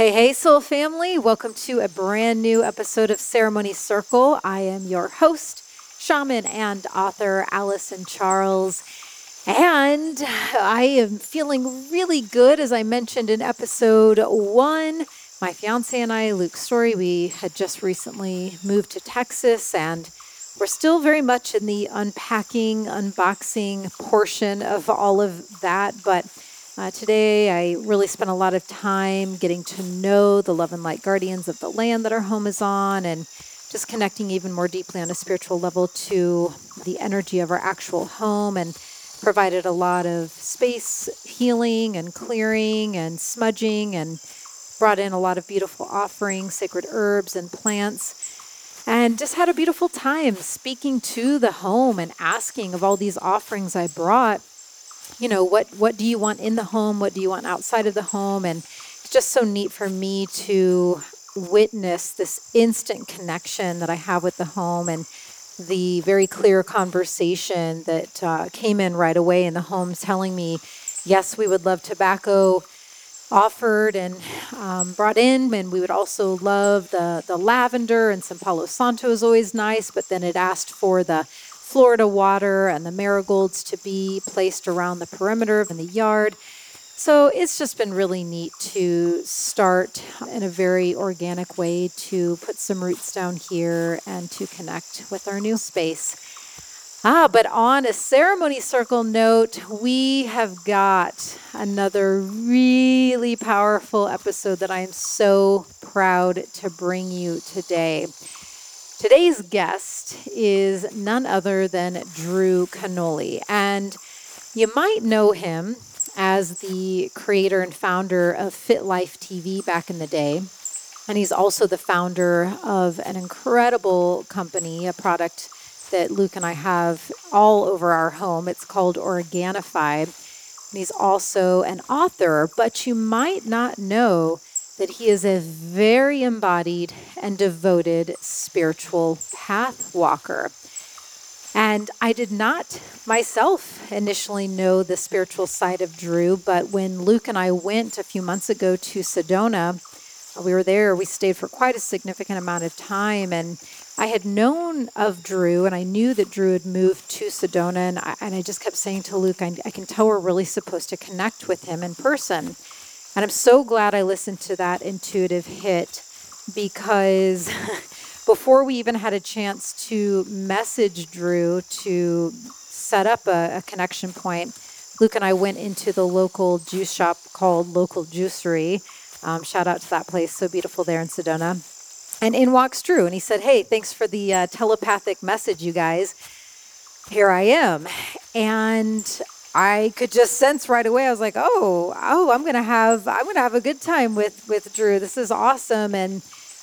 Hey, hey, soul family. Welcome to a brand new episode of Ceremony Circle. I am your host, shaman, and author, Alyson Charles. And I am feeling really good. As I mentioned in episode one, my fiance and I, Luke Storey, we had just recently moved to Texas and we're still very much in the unpacking, unboxing portion of all of that. But uh, today, I really spent a lot of time getting to know the love and light guardians of the land that our home is on and just connecting even more deeply on a spiritual level to the energy of our actual home and provided a lot of space healing and clearing and smudging and brought in a lot of beautiful offerings, sacred herbs and plants. And just had a beautiful time speaking to the home and asking of all these offerings I brought you know what what do you want in the home? What do you want outside of the home? And it's just so neat for me to witness this instant connection that i have with the home and the very clear conversation that uh, came in right away in the home telling me yes we would love tobacco offered and um, brought in and we would also love the the lavender and some palo santo is always nice. But then it asked for the Florida water and the marigolds to be placed around the perimeter of the yard. So it's just been really neat to start in a very organic way to put some roots down here and to connect with our new space. Ah, but on a ceremony circle note, we have got another really powerful episode that I am so proud to bring you today. Today's guest is none other than Drew Canole, and you might know him as the creator and founder of Fit Life TV back in the day. And he's also the founder of an incredible company, a product that Luke and I have all over our home. It's called Organifi. And he's also an author, but you might not know that he is a very embodied and devoted spiritual path walker. And I did not myself initially know the spiritual side of Drew, but when Luke and I went a few months ago to Sedona, uh, we were there, we stayed for quite a significant amount of time. And I had known of Drew and I knew that Drew had moved to Sedona. And I, and I just kept saying to Luke, I, I can tell we're really supposed to connect with him in person. And I'm so glad I listened to that intuitive hit because before we even had a chance to message Drew to set up a, a, connection point, Luke and I went into the local juice shop called Local Juicery. Um, shout out to that place, so beautiful there in Sedona. And in walks Drew, and he said, Hey, thanks for the uh, telepathic message, you guys. Here I am. And I could just sense right away. I was like, "Oh, oh, I'm gonna have I'm gonna have a good time with with Drew. This is awesome." And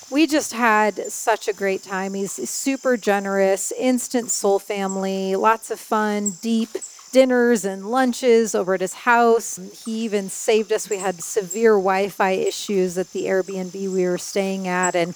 we just had such a great time. He's super generous, instant soul family, lots of fun, deep dinners and lunches over at his house. He even saved us. We had severe Wi-Fi issues at the Airbnb we were staying at, and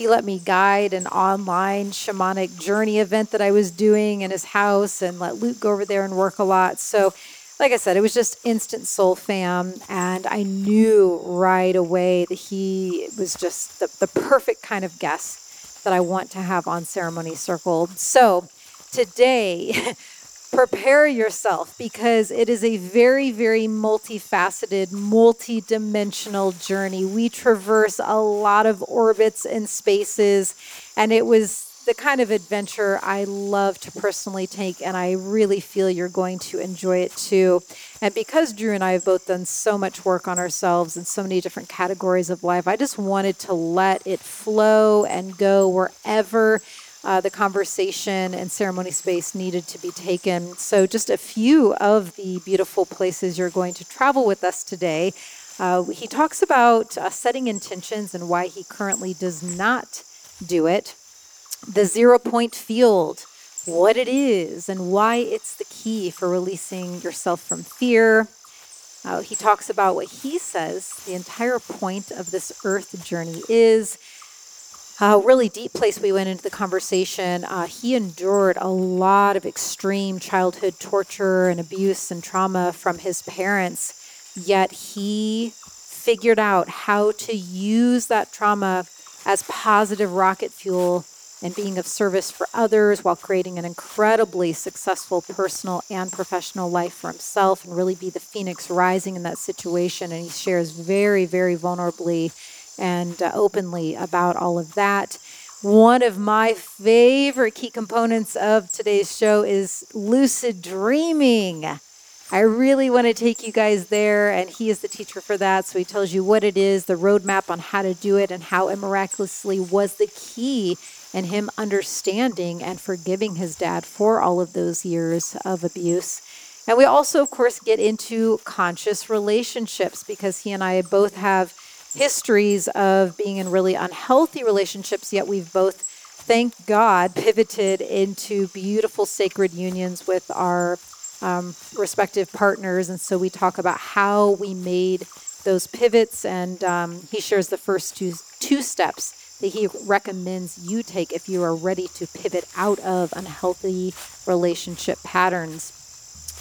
he let me guide an online shamanic journey event that I was doing in his house and let Luke go over there and work a lot. So, like I said, it was just instant soul fam. And I knew right away that he was just the, the perfect kind of guest that I want to have on Ceremony Circle. So, today, prepare yourself because it is a very, very multifaceted, multi dimensional journey. We traverse a lot of orbits and spaces, and it was the kind of adventure I love to personally take, and I really feel you're going to enjoy it too. And because Drew and I have both done so much work on ourselves in so many different categories of life, I just wanted to let it flow and go wherever uh, the conversation and ceremony space needed to be taken. So, just a few of the beautiful places you're going to travel with us today. Uh, he talks about uh, setting intentions and why he currently does not do it, the zero point field, what it is, and why it's the key for releasing yourself from fear. Uh, he talks about what he says the entire point of this earth journey is a really deep place we went into the conversation. Uh, he endured a lot of extreme childhood torture and abuse and trauma from his parents, yet he figured out how to use that trauma as positive rocket fuel and being of service for others while creating an incredibly successful personal and professional life for himself and really be the phoenix rising in that situation. And he shares very, very vulnerably and uh, openly about all of that. One of my favorite key components of today's show is lucid dreaming. I really want to take you guys there, and he is the teacher for that. So he tells you what it is, the roadmap on how to do it, and how it miraculously was the key in him understanding and forgiving his dad for all of those years of abuse. And we also, of course, get into conscious relationships because he and I both have histories of being in really unhealthy relationships, yet we've both, thank God, pivoted into beautiful sacred unions with our um, respective partners. And so we talk about how we made those pivots, and um, he shares the first two, two steps that he recommends you take if you are ready to pivot out of unhealthy relationship patterns.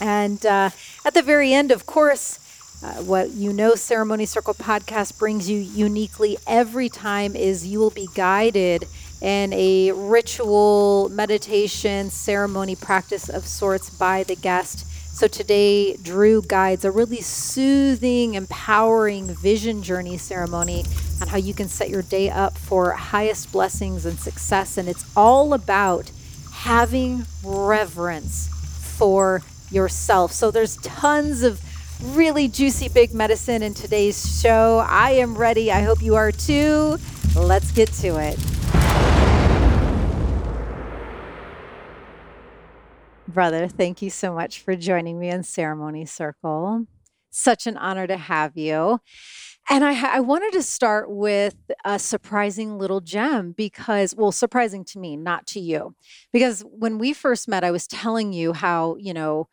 And uh, at the very end, of course, uh, what you know Ceremony Circle podcast brings you uniquely every time is you will be guided in a ritual meditation ceremony practice of sorts by the guest. So today, Drew guides a really soothing, empowering vision journey ceremony on how you can set your day up for highest blessings and success. And it's all about having reverence for yourself. So there's tons of really juicy big medicine in today's show. I am ready. I hope you are too. Let's get to it. Brother, thank you so much for joining me in Ceremony Circle. Such an honor to have you. And I, I, wanted to start with a surprising little gem because, well, surprising to me, not to you. Because when we first met, I was telling you how, you know,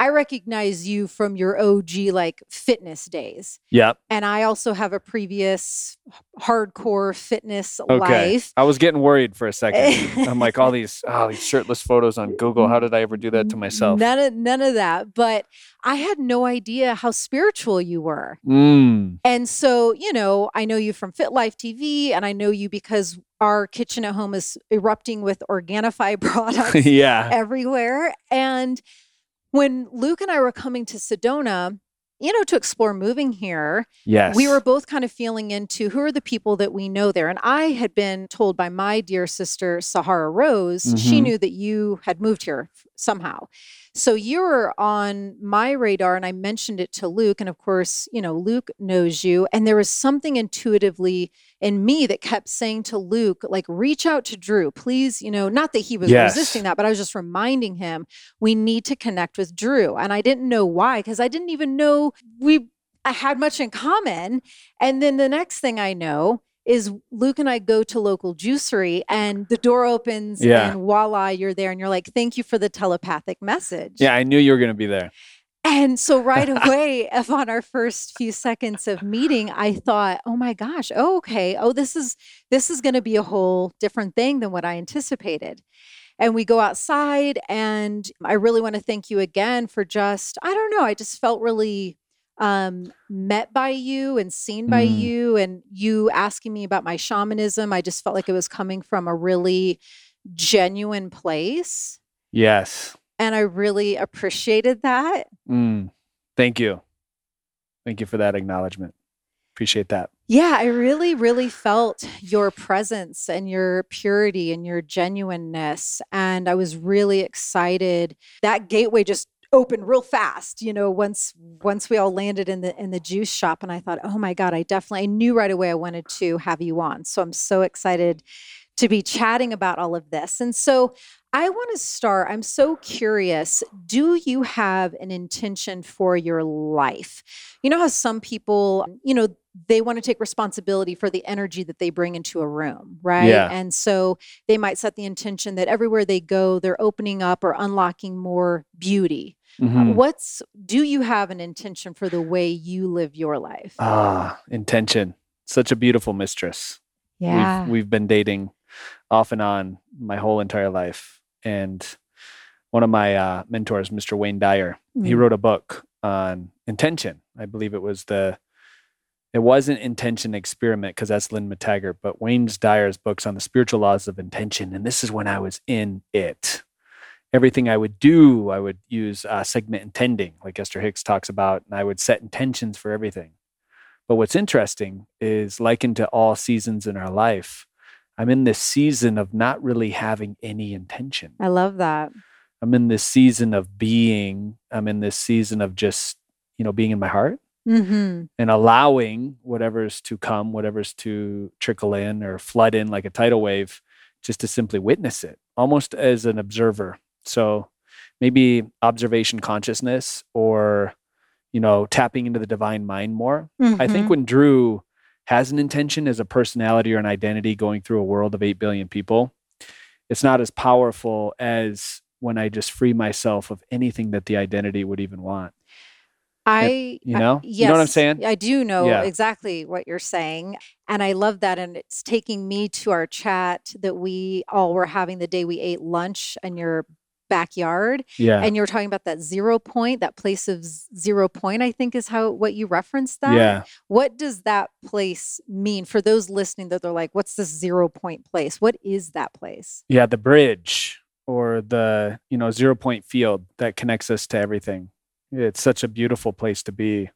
I recognize you from your OG like fitness days. Yep. And I also have a previous hardcore fitness okay. life. I was getting worried for a second. I'm like all these oh these shirtless photos on Google. How did I ever do that to myself? None of none of that. But I had no idea how spiritual you were. Mm. And so, you know, I know you from Fit Life TV and I know you because our kitchen at home is erupting with Organifi products yeah. everywhere. And when Luke and I were coming to Sedona, you know, to explore moving here, yes. we were both kind of feeling into who are the people that we know there. And I had been told by my dear sister, Sahara Rose, mm-hmm. she knew that you had moved here somehow. So you were on my radar, and I mentioned it to Luke. And of course, you know, Luke knows you. And there was something intuitively in me that kept saying to Luke, like, reach out to Drew, please. You know, not that he was yes. resisting that, but I was just reminding him we need to connect with Drew. And I didn't know why, because I didn't even know we I had much in common. And then the next thing I know is Luke and I go to local juicery and the door opens yeah. and voila, you're there. And you're like, thank you for the telepathic message. Yeah, I knew you were going to be there. And so right away, upon our first few seconds of meeting, I thought, oh my gosh, oh, okay. Oh, this is this is going to be a whole different thing than what I anticipated. And we go outside and I really want to thank you again for just, I don't know, I just felt really um, met by you and seen by mm. you and you asking me about my shamanism. I just felt like it was coming from a really genuine place. Yes. And I really appreciated that. Mm. Thank you. Thank you for that acknowledgement. Appreciate that. Yeah, I really, really felt your presence and your purity and your genuineness. And I was really excited. That gateway just opened real fast you know once once we all landed in the in the juice shop and i thought oh my god i definitely i knew right away i wanted to have you on so i'm so excited to be chatting about all of this and so i want to start i'm so curious do you have an intention for your life you know how some people you know they want to take responsibility for the energy that they bring into a room, right? Yeah. And so they might set the intention that everywhere they go, they're opening up or unlocking more beauty. Mm-hmm. what's do you have an intention for the way you live your life? Ah, intention. Such a beautiful mistress. Yeah. We've, we've been dating off and on my whole entire life. And one of my uh, mentors, Mr. Wayne Dyer, mm-hmm. he wrote a book on intention. I believe it was the it wasn't intention experiment because that's Lynne McTaggart, but Wayne Dyer's books on the spiritual laws of intention. And this is when I was in it. Everything I would do, I would use uh, segment intending, like Esther Hicks talks about, and I would set intentions for everything. But what's interesting is, likened to all seasons in our life, I'm in this season of not really having any intention. I love that. I'm in this season of being. I'm in this season of just, you know, being in my heart Mm-hmm. and allowing whatever's to come, whatever's to trickle in or flood in like a tidal wave, just to simply witness it, almost as an observer. So maybe observation consciousness or, you know, tapping into the divine mind more. I think Mhm. when Drew has an intention as a personality or an identity going through a world of 8 billion people, it's not as powerful as when I just free myself of anything that the identity would even want. I, You I- know? You know what I'm saying? I do know Yeah. exactly what you're saying. And I love that. And it's taking me to our chat that we all were having the day we ate lunch in your backyard. Yeah. And you were talking about that zero point, that place of zero point, I think is how what you referenced that. Yeah. What does that place mean for those listening that they're like, what's this zero point place? What is that place? Yeah. The bridge or the, you know, zero point field that connects us to everything. It's such a beautiful place to be.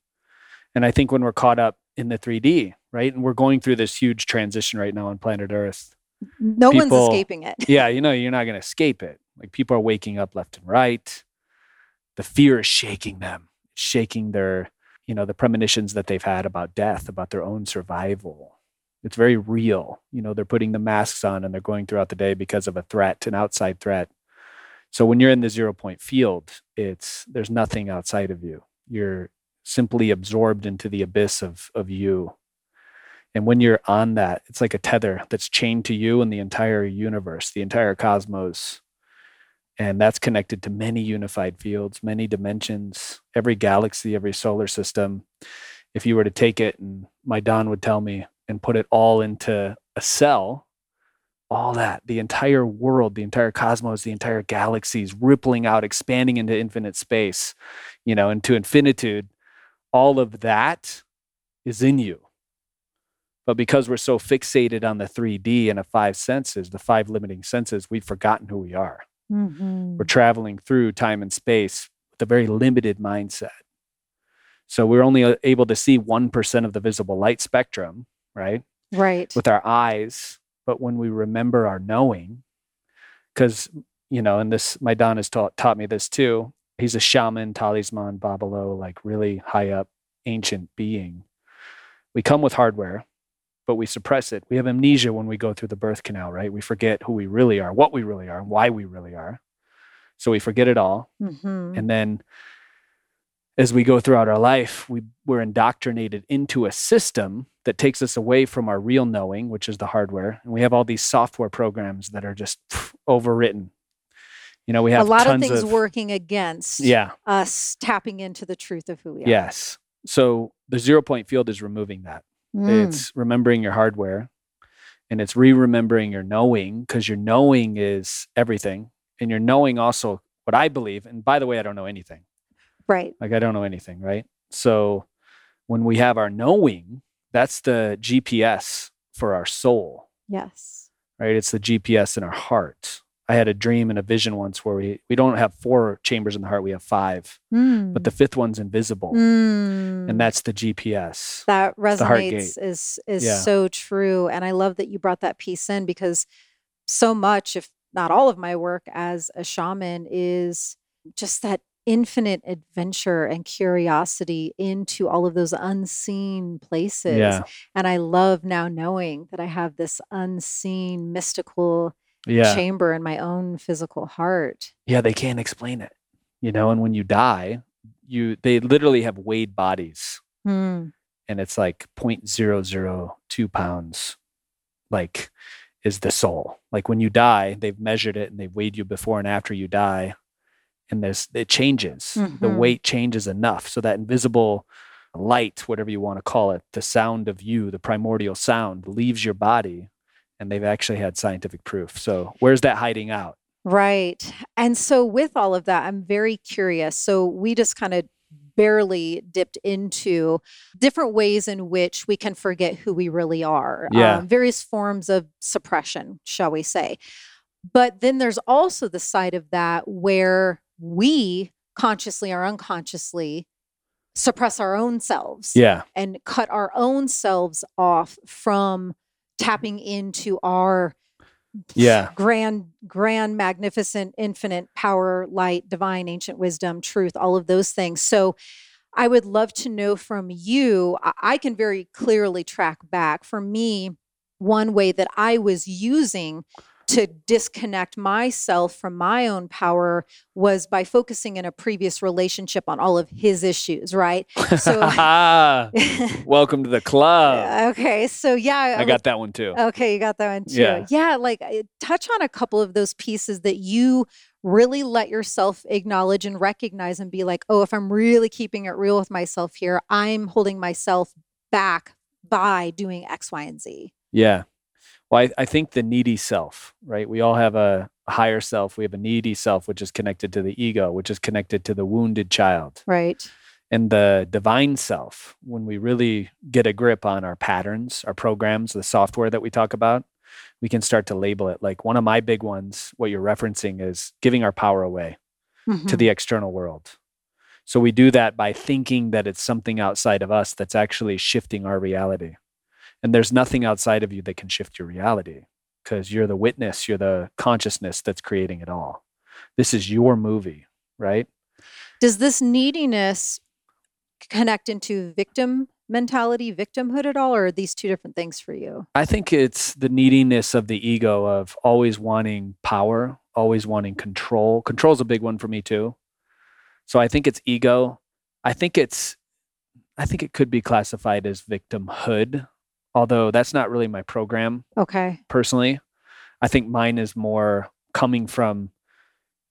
And I think when we're caught up in the 3D, right? And we're going through this huge transition right now on planet Earth. No one's escaping it. yeah, you know, you're not going to escape it. Like people are waking up left and right. The fear is shaking them, shaking their, you know, the premonitions that they've had about death, about their own survival. It's very real. You know, they're putting the masks on and they're going throughout the day because of a threat, an outside threat. So when you're in the zero point field, it's there's nothing outside of you. You're simply absorbed into the abyss of of you. And when you're on that, it's like a tether that's chained to you and the entire universe, the entire cosmos. And that's connected to many unified fields, many dimensions, every galaxy, every solar system. If you were to take it, and my Don would tell me, and put it all into a cell, all that, the entire world, the entire cosmos, the entire galaxies rippling out, expanding into infinite space, you know, into infinitude, all of that is in you. But because we're so fixated on the 3D and the five senses, the five limiting senses, we've forgotten who we are. Mhm. We're traveling through time and space with a very limited mindset. So we're only uh, able to see 1% of the visible light spectrum, right? Right. with our eyes, but when we remember our knowing, because you know, and this my Don has taught taught me this too. He's a shaman, talisman, babalo, like really high up ancient being. We come with hardware, but we suppress it. We have amnesia when we go through the birth canal, right? We forget who we really are, what we really are, and why we really are. So we forget it all. Mhm. And then as we go throughout our life, we, we're indoctrinated into a system that takes us away from our real knowing, which is the hardware. And we have all these software programs that are just pff, overwritten. You know, we have a lot of things working against Yeah. us tapping into the truth of who we are. Yes. So the zero point field is removing that. Mm. It's remembering your hardware and it's re remembering your knowing because your knowing is everything. And your knowing also, what I believe, and by the way, I don't know anything. right. Like I don't know anything, right? So when we have our knowing, that's the GPS for our soul, Yes. right? It's the GPS in our heart. I had a dream and a vision once where we we don't have four chambers in the heart, we have five, but the fifth one's invisible. Mm. And that's the GPS. that resonates is is Yeah. so true and i love that you brought that piece in because so much if not all of my work as a shaman is just that infinite adventure and curiosity into all of those unseen places Yeah. and i love now knowing that i have this unseen mystical Yeah. chamber in my own physical heart Yeah, they can't explain it. You know, and when you die, you they literally have weighed bodies Hmm. and it's like 0.002 pounds like is the soul like when you die they've measured it and they've weighed you before and after you die and there's it changes the Mhm. weight changes enough so that invisible light whatever you want to call it the sound of you the primordial sound leaves your body and they've actually had scientific proof so where's that hiding out Right. And so, with all of that, I'm very curious. So, we just kind of barely dipped into different ways in which we can forget who we really are. Yeah. Um, various forms of suppression, shall we say. But then there's also the side of that where we consciously or unconsciously suppress our own selves Yeah. and cut our own selves off from tapping into our Yeah. grand grand magnificent infinite power light divine ancient wisdom truth all of those things so i would love to know from you I- i can very clearly track back for me one way that i was using to disconnect myself from my own power was by focusing in a previous relationship on all of his issues right so welcome to the club. okay so yeah I got that one too. Okay, you got that one too. Yeah. Yeah, like uh, touch on a couple of those pieces that you really let yourself acknowledge and recognize and be like, oh, if I'm really keeping it real with myself here, I'm holding myself back by doing X, Y, and Z. Yeah. Well, I, I think the needy self, right? We all have a, higher self. We have a needy self, which is connected to the ego, which is connected to the wounded child. Right. And the divine self, when we really get a grip on our patterns, our programs, the software that we talk about, we can start to label it. Like one of my big ones, what you're referencing is giving our power away to Mhm. the external world. So we do that by thinking that it's something outside of us that's actually shifting our reality. And there's nothing outside of you that can shift your reality because you're the witness, you're the consciousness that's creating it all. This is your movie, right? Does this neediness connect into victim mentality, victimhood at all, or are these two different things for you? I think it's the neediness of the ego of always wanting power, always wanting control. Control's a big one for me too. So I think it's ego. I think it's I think it could be classified as victimhood, although that's not really my program Okay. personally. I think mine is more coming from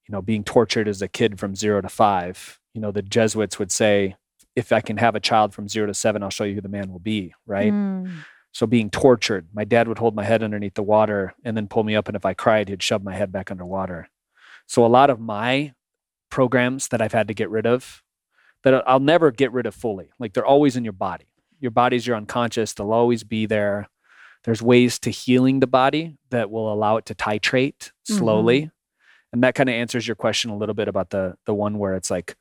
you know being tortured as a kid from 0 to 5. You know, the Jesuits would say if I can have a child from 0 to 7, I'll show you who the man will be, right? Mm. So being tortured, my dad would hold my head underneath the water and then pull me up. And if I cried, he'd shove my head back underwater. So a lot of my programs that I've had to get rid of, that I'll never get rid of fully. Like they're always in your body. Your body's your unconscious. They'll always be there. There's ways to healing the body that will allow it to titrate slowly. And that kind of answers your question a little bit about the the one where it's like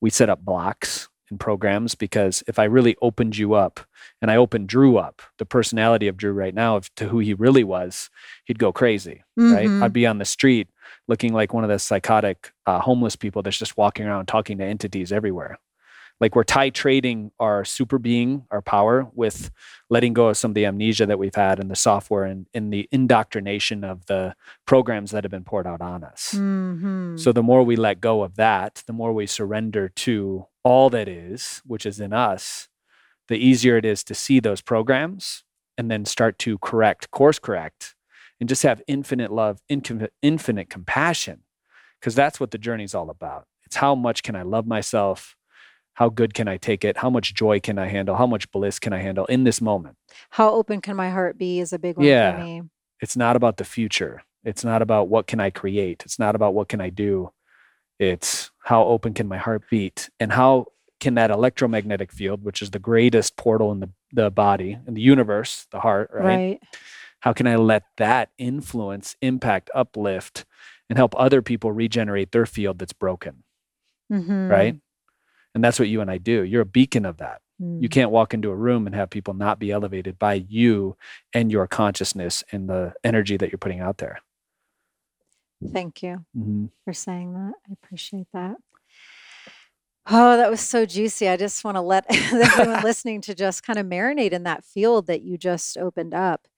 we set up blocks and programs because if I really opened you up and I opened Drew up, the personality of Drew right now, of, to who he really was, he'd go crazy, right? Mhm. I'd be on the street looking like one of the psychotic uh, homeless people that's just walking around talking to entities everywhere. Like we're titrating our super being, our power, with letting go of some of the amnesia that we've had and the software and in the indoctrination of the programs that have been poured out on us. Mhm. So the more we let go of that, the more we surrender to all that is, which is in us, the easier it is to see those programs and then start to correct, course correct, and just have infinite love, infinite compassion, because that's what the journey's all about. It's how much can I love myself? How good can I take it? How much joy can I handle? How much bliss can I handle in this moment? How open can my heart be is a big one Yeah. for me. it's not about the future it's not about what can i create it's not about what can i do it's how open can my heart beat and how can that electromagnetic field which is the greatest portal in the, the body in the universe the heart right? Right. how can i let that influence impact uplift and help other people regenerate their field that's broken Mhm. right and that's what you and i do you're a beacon of that you Mm. can't walk into a room and have people not be elevated by you and your consciousness and the energy that you're putting out there Thank you hmm for saying that. I appreciate that. Oh, that was so juicy. I just want to let everyone listening to just kind of marinate in that field that you just opened up.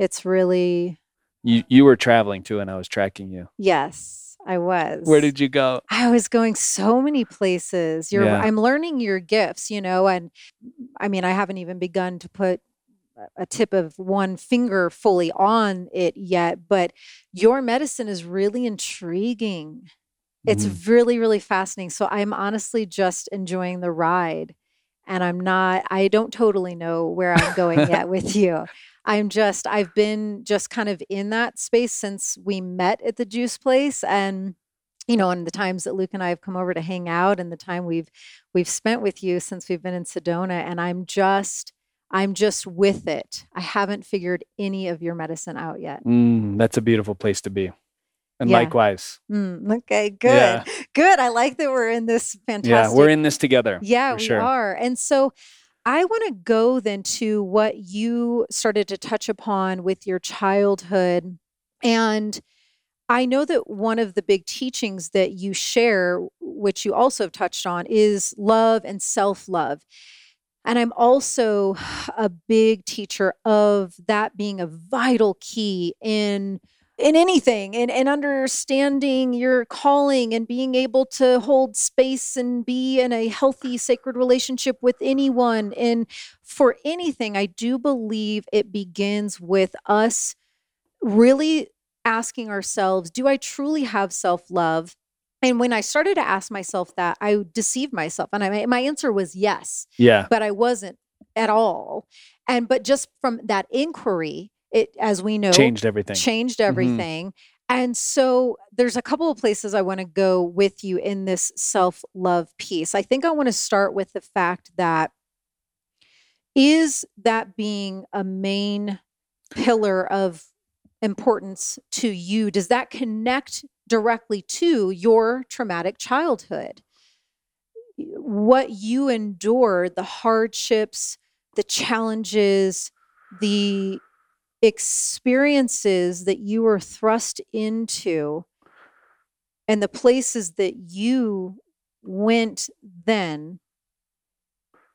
It's really, You you were traveling too, and I was tracking you. yes, I was. Where did you go? I was going so many places. You're Yeah. I'm learning your gifts, you know, and I mean, I haven't even begun to put a- tip of one finger fully on it yet, but your medicine is really intriguing. It's Mhm. really really fascinating. So I'm honestly just enjoying the ride and I'm not I don't totally know where I'm going yet with you. I'm just I've been just kind of in that space since we met at the juice place and you know, and the times that Luke and I have come over to hang out and the time we've we've spent with you since we've been in Sedona and I'm just I'm just with it. I haven't figured any of your medicine out yet. Mm, that's a beautiful place to be. And Yeah. likewise. Mm, okay, good. Yeah. Good. I like that we're in this fantastic Yeah, we're in this together. Yeah, we sure. are. And so I want to go then to what you started to touch upon with your childhood. And I know that one of the big teachings that you share, which you also have touched on, is love and self love. And I'm also a big teacher of that being a vital key in in anything and, and understanding your calling and being able to hold space and be in a healthy sacred relationship with anyone and for anything i do believe it begins with us really asking ourselves do i truly have self-love and when i started to ask myself that i deceived myself and I, my answer was yes Yeah. but I wasn't at all. And but just from that inquiry, it as we know Changed everything. changed mm-hmm. everything. And so there's a couple of places I want to go with you in this self-love piece. I think I want to start with the fact that is that being a main pillar of importance to you? Does that connect directly to your traumatic childhood? What you endured, the hardships, the challenges, the experiences that you were thrust into, and the places that you went then,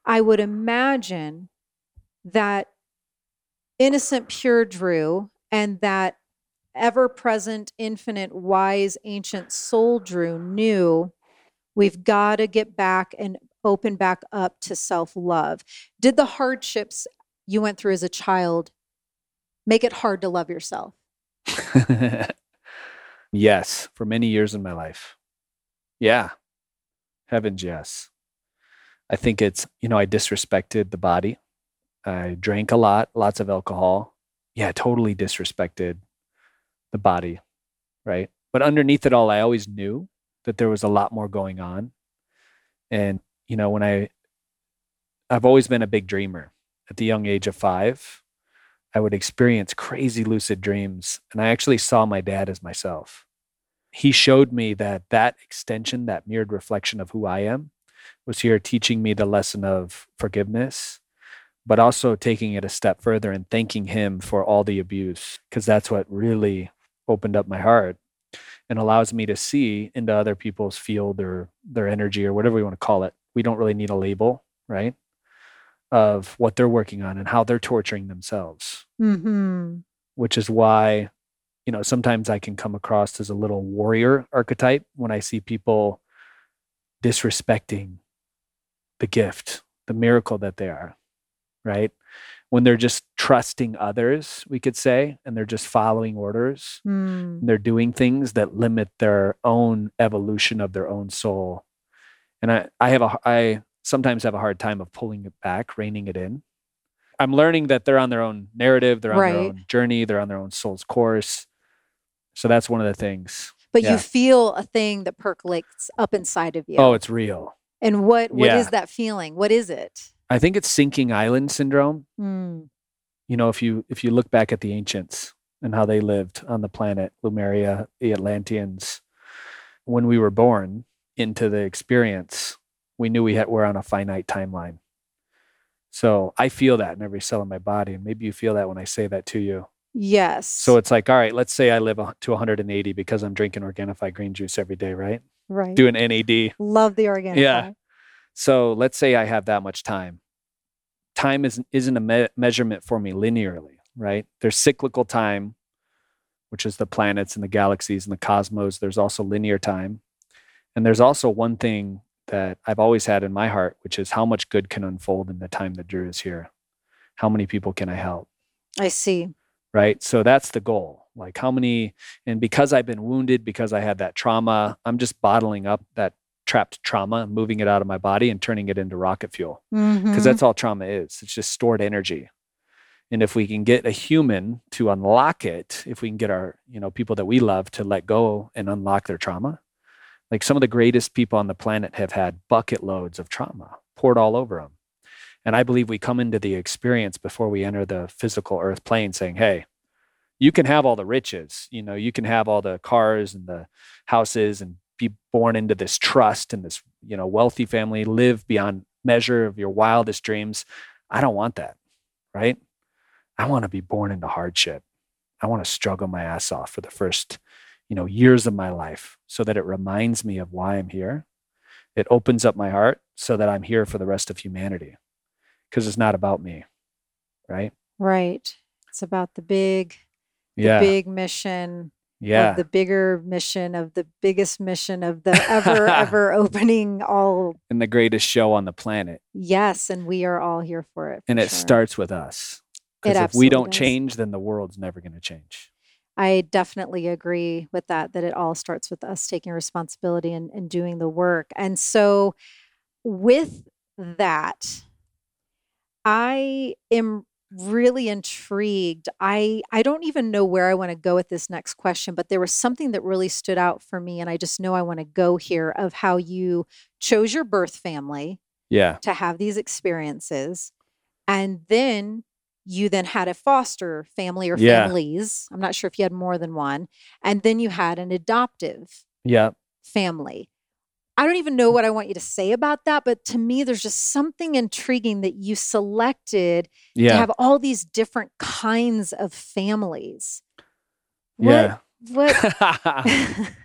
I would imagine that innocent, pure Drew and that ever present, infinite, wise, ancient soul Drew knew we've got to get back and open back up to self love. Did the hardships you went through as a child make it hard to love yourself? yes, for many years in my life. Yeah. Heavens, yes. I think it's, you know, I disrespected the body. I drank a lot, lots of alcohol. Yeah, totally disrespected the body. Right. But underneath it all, I always knew that there was a lot more going on. And, you know, when I, I've always been a big dreamer. At the young age of five, I would experience crazy lucid dreams. And I actually saw my dad as myself. He showed me that that extension, that mirrored reflection of who I am, was here teaching me the lesson of forgiveness, but also taking it a step further and thanking him for all the abuse, because that's what really opened up my heart and allows me to see into other people's field or their energy or whatever we want to call it. We don't really need a label, right? Of what they're working on and how they're torturing themselves Mm-hmm. which is why you know sometimes i can come across as a little warrior archetype when i see people disrespecting the gift the miracle that they are right when they're just trusting others we could say and they're just following orders Mm. and they're doing things that limit their own evolution of their own soul and i i have a i sometimes have a hard time of pulling it back reining it in i'm learning that they're on their own narrative they're on their own journey they're on their own soul's course so that's one of the things But Yeah. you feel a thing that percolates up inside of you. oh it's real and what what is Yeah. that feeling? What is it? i think it's sinking island syndrome Mm. you know if you if you look back at the ancients and how they lived on the planet Lemuria, the Atlanteans, when we were born into the experience, we knew we had we're on a finite timeline. So I feel that in every cell in my body, and maybe you feel that when I say that to you. Yes. So it's like, all right, let's say I live to 180 because I'm drinking Organifi green juice every day, right? right. Doing NAD. Love the organic. Yeah. So let's say I have that much time. Time isn't isn't a me- measurement for me linearly, right? There's cyclical time, which is the planets and the galaxies and the cosmos. There's also linear time, and there's also one thing that I've always had in my heart, which is how much good can unfold in the time that Drew is here. How many people can I help? I see. right? So that's the goal. Like how many, and because I've been wounded, because I had that trauma, I'm just bottling up that trapped trauma, moving it out of my body and turning it into rocket fuel. Because Mhm. that's all trauma is. It's just stored energy. And if we can get a human to unlock it, if we can get our, you know, people that we love to let go and unlock their trauma, Like some of the greatest people on the planet have had bucket loads of trauma poured all over them. And I believe we come into the experience before we enter the physical earth plane saying, hey, you can have all the riches, you know, you can have all the cars and the houses and be born into this trust and this, you know, wealthy family, live beyond measure of your wildest dreams. I don't want that, right? I want to be born into hardship. I want to struggle my ass off for the first, you know, years of my life so that it reminds me of why I'm here. It opens up my heart so that I'm here for the rest of humanity because it's not about me, right? Right. It's about the big, the Yeah. big mission yeah. of the bigger mission of the biggest mission of the ever, ever opening all. and the greatest show on the planet. Yes. And we are all here for it. And it sure. starts with us. Because if we don't does. change, then the world's never going to change. I definitely agree with that, that it all starts with us taking responsibility and, and doing the work. And so, with that, I am really intrigued. I I don't even know where I want to go with this next question, but there was something that really stood out for me and I just know I want to go here of how you chose your birth family Yeah. to have these experiences and then you then had a foster family or Yeah. families. I'm not sure if you had more than one. And then you had an adoptive Yeah. family. I don't even know what I want you to say about that, but to me, there's just something intriguing that you selected to have all these different kinds of families. Yeah. What?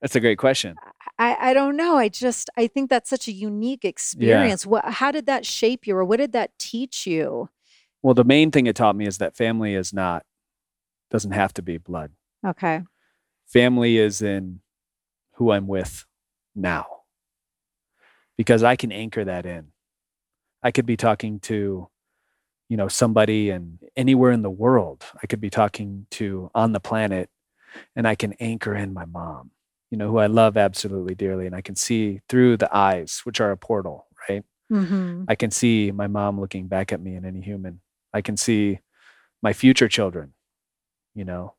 That's a great question. I, I don't know. I just I think that's such a unique experience. What? How did that shape you, or what did that teach you? Well, the main thing it taught me is that family is not, doesn't have to be blood. Okay. Family is in who I'm with now. Because I can anchor that in. I could be talking to, you know, somebody and anywhere in the world. I could be talking to on the planet and I can anchor in my mom, you know, who I love absolutely dearly. And I can see through the eyes, which are a portal, right? Mm-hmm. I can see my mom looking back at me in any human. I can see my future children. You know,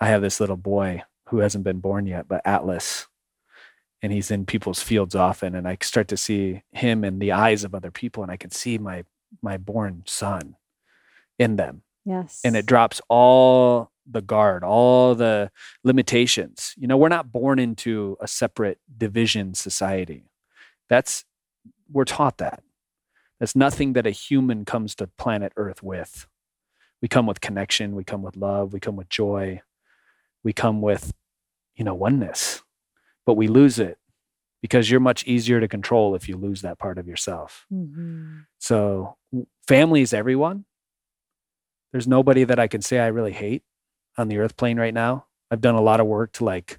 I have this little boy who hasn't been born yet, but Atlas, and he's in people's fields often. And I start to see him in the eyes of other people, and I can see my my born son in them. Yes. And it drops all the guard, all the limitations. You know, we're not born into a separate division society. That's we're taught that. That's nothing that a human comes to planet Earth with. We come with connection, we come with love, we come with joy, we come with, you know, oneness. But we lose it because you're much easier to control if you lose that part of yourself. Mhm. So, family is everyone. There's nobody that I can say I really hate on the earth plane right now. I've done a lot of work to like,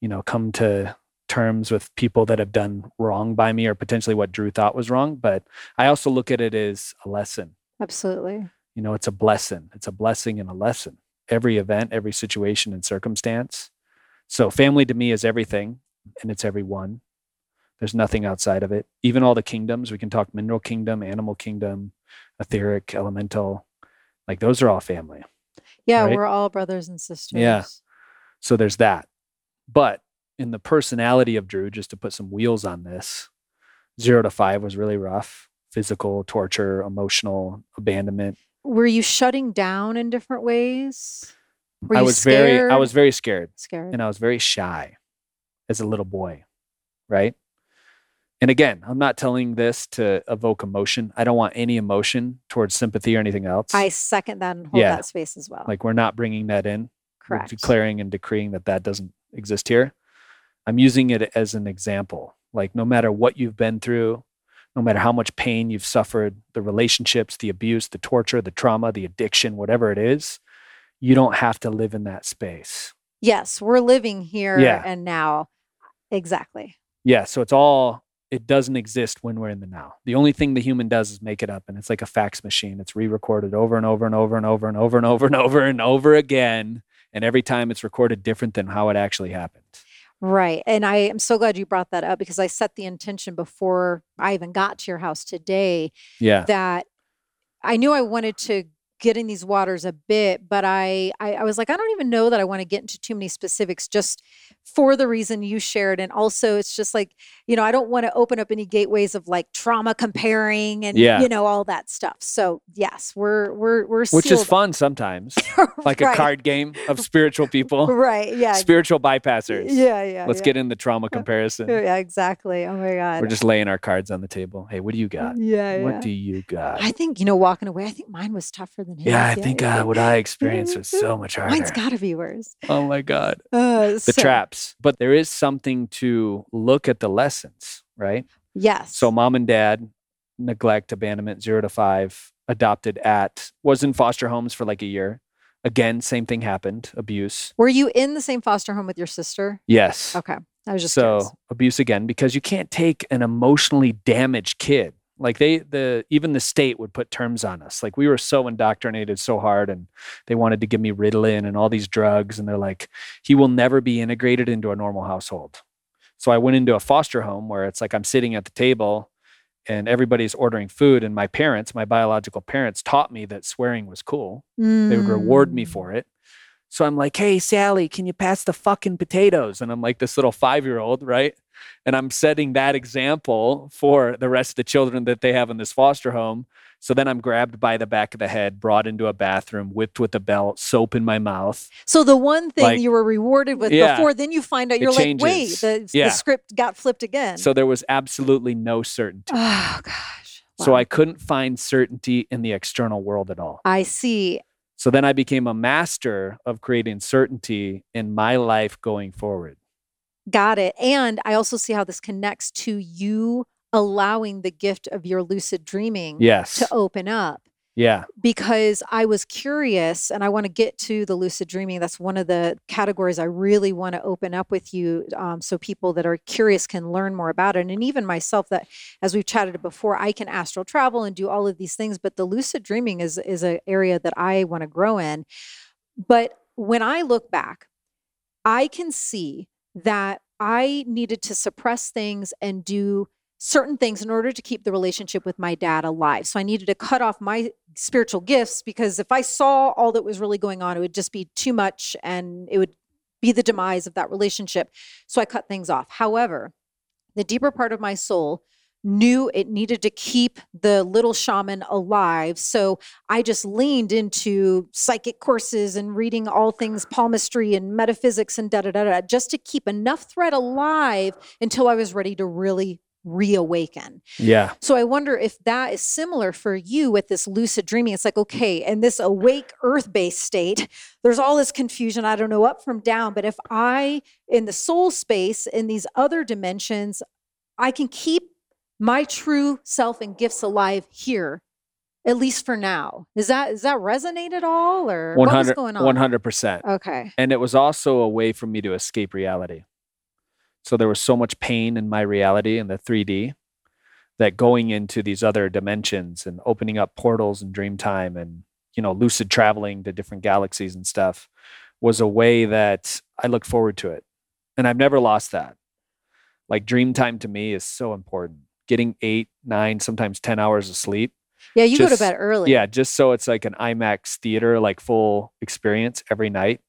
you know, come to terms with people that have done wrong by me or potentially what Drew thought was wrong. But I also look at it as a lesson. Absolutely. You know, it's a blessing. It's a blessing and a lesson. Every event, every situation and circumstance. So, family to me is everything and it's everyone. There's nothing outside of it. Even all the kingdoms, we can talk mineral kingdom, animal kingdom, etheric, elemental. Like those are all family. Yeah, Right? we're all brothers and sisters. Yeah. So there's that. But in the personality of Drew, just to put some wheels on this, zero to five was really rough. Physical torture, emotional abandonment. Were you shutting down in different ways? Were I was very, I was very scared. Scared. and I was very shy as a little boy, right? And again, I'm not telling this to evoke emotion. I don't want any emotion towards sympathy or anything else. I second that and hold Yeah. that space as well. like we're not bringing that in. We're Correct. declaring and decreeing that that doesn't exist here. I'm using it as an example. Like no matter what you've been through, no matter how much pain you've suffered, the relationships, the abuse, the torture, the trauma, the addiction, whatever it is, you don't have to live in that space. Yes, we're living here Yeah. and now. Exactly. Yeah, so it's all it doesn't exist when we're in the now. The only thing the human does is make it up and it's like a fax machine. It's re-recorded over and over and over and over and over and over and over and over again and every time it's recorded different than how it actually happened. Right. And I am so glad you brought that up because I set the intention before I even got to your house today Yeah. that I knew I wanted to get in these waters a bit, but I, I I was like, I don't even know that I want to get into too many specifics just for the reason you shared. And also it's just like, you know, I don't want to open up any gateways of like trauma comparing and Yeah. you know, all that stuff. So yes, we're we're we're Which is sealed- fun sometimes, like a card game of spiritual people, Right. Yeah. spiritual bypassers. Yeah, yeah. Let's yeah. get in the trauma comparison. Yeah, exactly. Oh my god. We're just laying our cards on the table. Hey, what do you got? yeah, yeah. What do you got? I think you know, walking away. I think mine was tougher than his. yeah, I think uh, what I experienced was so much harder. Mine's got to be worse. oh my God. Uh, The so- traps. But there is something to look at the lessons, right? Yes. So mom and dad, neglect, abandonment, zero to five, adopted at, was in foster homes for like a year. Again, same thing happened, abuse. were you in the same foster home with your sister? Yes. Okay, I was just so curious. abuse again because you can't take an emotionally damaged kid like they the even the state would put terms on us like we were so indoctrinated so hard and they wanted to give me ritalin and all these drugs and they're like he will never be integrated into a normal household so i went into a foster home where it's like i'm sitting at the table and everybody's ordering food and my parents my biological parents taught me that swearing was cool they would reward me Mm. for it. So I'm like, hey, Sally, can you pass the fucking potatoes? And I'm like this little five year old, right? And I'm setting that example for the rest of the children that they have in this foster home. So then I'm grabbed by the back of the head, brought into a bathroom, whipped with a belt, soap in my mouth. So the one thing Like- you were rewarded with Yeah. before, then you find out you're like, wait, the, Yeah. the script got flipped again. So there was absolutely no certainty. oh gosh. So I couldn't find certainty in the external world at all. I see. So then I became a master of creating certainty in my life going forward. Got it. And I also see how this connects to you allowing the gift of your lucid dreaming Yes. to open up. Yeah. because I was curious and I want to get to the lucid dreaming. That's one of the categories I really want to open up with you um, so people that are curious can learn more about it. And even myself, that as we've chatted before, I can astral travel and do all of these things, but the lucid dreaming is, is an area that I want to grow in. But when I look back, I can see that I needed to suppress things and do certain things in order to keep the relationship with my dad alive. So I needed to cut off my spiritual gifts because if I saw all that was really going on, it would just be too much and it would be the demise of that relationship. So I cut things off. However, the deeper part of my soul knew it needed to keep the little shaman alive. So I just leaned into psychic courses and reading all things palmistry and metaphysics and da da da da just to keep enough thread alive until I was ready to really reawaken. Yeah. So I wonder if that is similar for you with this lucid dreaming. It's like, okay, in this awake earth based state, there's all this confusion. I don't know up from down. But if I, in the soul space, in these other dimensions, I can keep my true self and gifts alive here, at least for now. Is that, is that resonate at all or what was going on? 100%. Okay. And it was also a way for me to escape reality. So there was so much pain in my reality in the 3D that going into these other dimensions and opening up portals and dream time and you know lucid traveling to different galaxies and stuff was a way that I look forward to it. And I've never lost that. Like dream time to me is so important. Getting 8, 9, sometimes 10 hours of sleep Yeah, you go to bed early. yeah, just so it's like an IMAX theater, like full experience every night.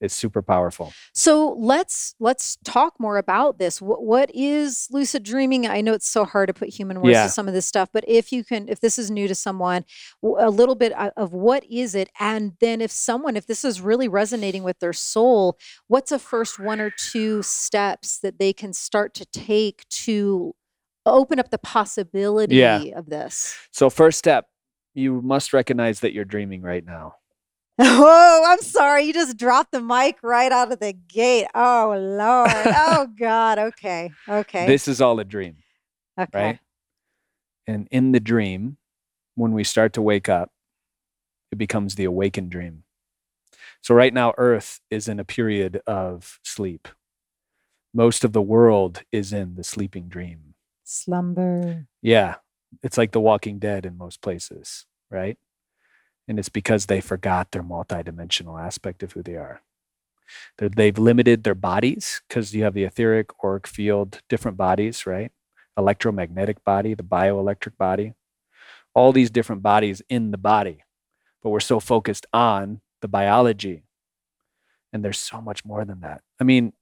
It's super powerful. So let's let's talk more about this. What, what is lucid dreaming? I know it's so hard to put human words Yeah. to some of this stuff, but if you can, if this is new to someone, a little bit uh, of what is it, and then if someone, if this is really resonating with their soul, what's a first one or two steps that they can start to take to open up the possibility of this? So, first step, you must recognize that you're dreaming right now. Oh, I'm sorry. You just dropped the mic right out of the gate. Oh, Lord. oh, God. Okay. Okay. This is all a dream, okay. right? And in the dream, when we start to wake up, it becomes the awakened dream. So, right now, Earth is in a period of sleep. Most of the world is in the sleeping dream. Slumber. Yeah, it's like the walking dead in most places, right? And it's because they forgot their multidimensional aspect of who they are. They're, they've limited their bodies because you have the etheric, auric field, different bodies, right? Electromagnetic body, the bioelectric body, all these different bodies in the body. but we're so focused on the biology. And there's so much more than that. I mean,